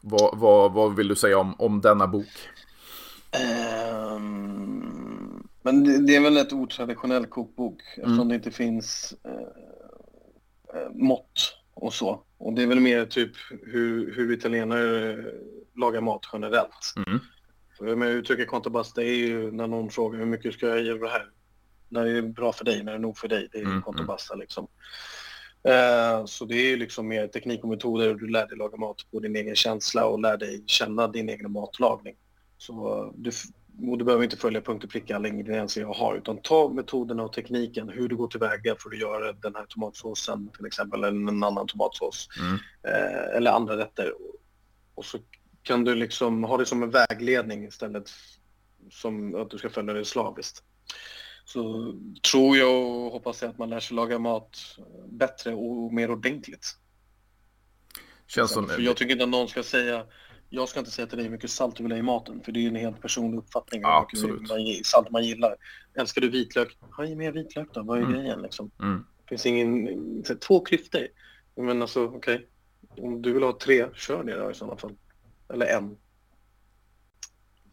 Vad, vad, vad vill du säga om, om denna bok? Um, men det, det, är väl ett otraditionell kokbok eftersom mm. det inte finns uh, mått och så. Och det är väl mer typ hur, hur italienare lagar mat generellt. Mm. För med uttrycket kontabasta är ju när någon frågar hur mycket ska jag ge det här? När det är bra för dig, när det är nog för dig. Det är mm. kontabasta liksom. Uh, så det är ju liksom mer teknik och metoder och du lär dig laga mat på din egen känsla och lär dig känna din egen matlagning. Så du, och du behöver inte följa punkt och pricka alla ingredienser jag har utan ta metoderna och tekniken, hur du går tillväga för att göra den här tomatsåsen till exempel eller en annan tomatsås mm. eh, eller andra rätter. Och så kan du liksom ha det som en vägledning istället som att du ska följa det slaviskt. Så tror jag och hoppas jag att man lär sig laga mat bättre och mer ordentligt. Känns som... För jag tycker inte att någon ska säga jag ska inte säga till dig hur mycket salt du vill ha i maten, för det är en helt personlig uppfattning. Ja, mycket man, salt man gillar. Älskar du vitlök? Ha i mer vitlök då, vad är mm. grejen liksom? Mm. Det finns ingen, så, två klyftor. Men alltså, okej. Okay. Om du vill ha tre, kör det då i sådana fall. Eller en.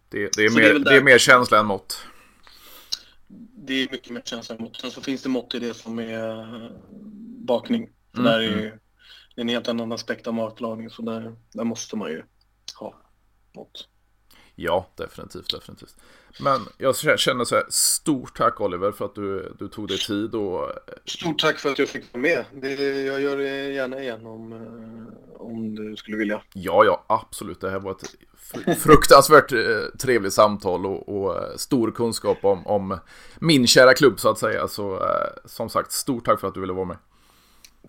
Det, det, är, mer, det, är, det är mer känsla än mått. Det är mycket mer känsla än mått. Sen så finns det mått i det som är bakning. För mm. där är ju, mm. det är en helt annan aspekt av matlagning, så där, där måste man ju ha något. Ja, definitivt, definitivt. Men jag känner så här, stort tack Oliver för att du, du tog dig tid och... Stort tack för att jag fick vara med. Det, jag gör det gärna igen om, eh, om du skulle vilja. Ja, ja, absolut. Det här var ett fruktansvärt eh, trevligt samtal och, och, eh, stor kunskap om, om min kära klubb så att säga. Så som sagt, stort tack för att du ville vara med.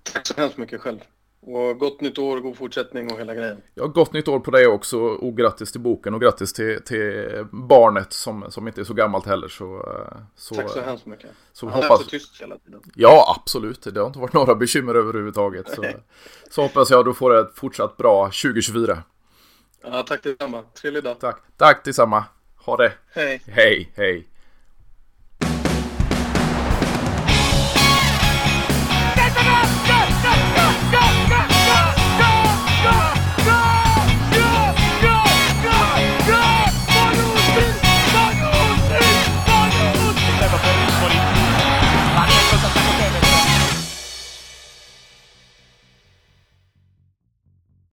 Tack så hemskt mycket själv. Och gott nytt år, god fortsättning och hela grejen. Ja, gott nytt år på dig också och grattis till boken och grattis till, till barnet som, som inte är så gammalt heller. Så, så, Tack så hemskt mycket. Så Han hoppas... är så tyst hela tiden. Ja, absolut. Det har inte varit några bekymmer överhuvudtaget. Så, så hoppas jag du får ett fortsatt bra 2024. Ja, tack detsamma. Trevlig dag. Tack. Tack detsamma. Ha det. Hej. Hej, hej.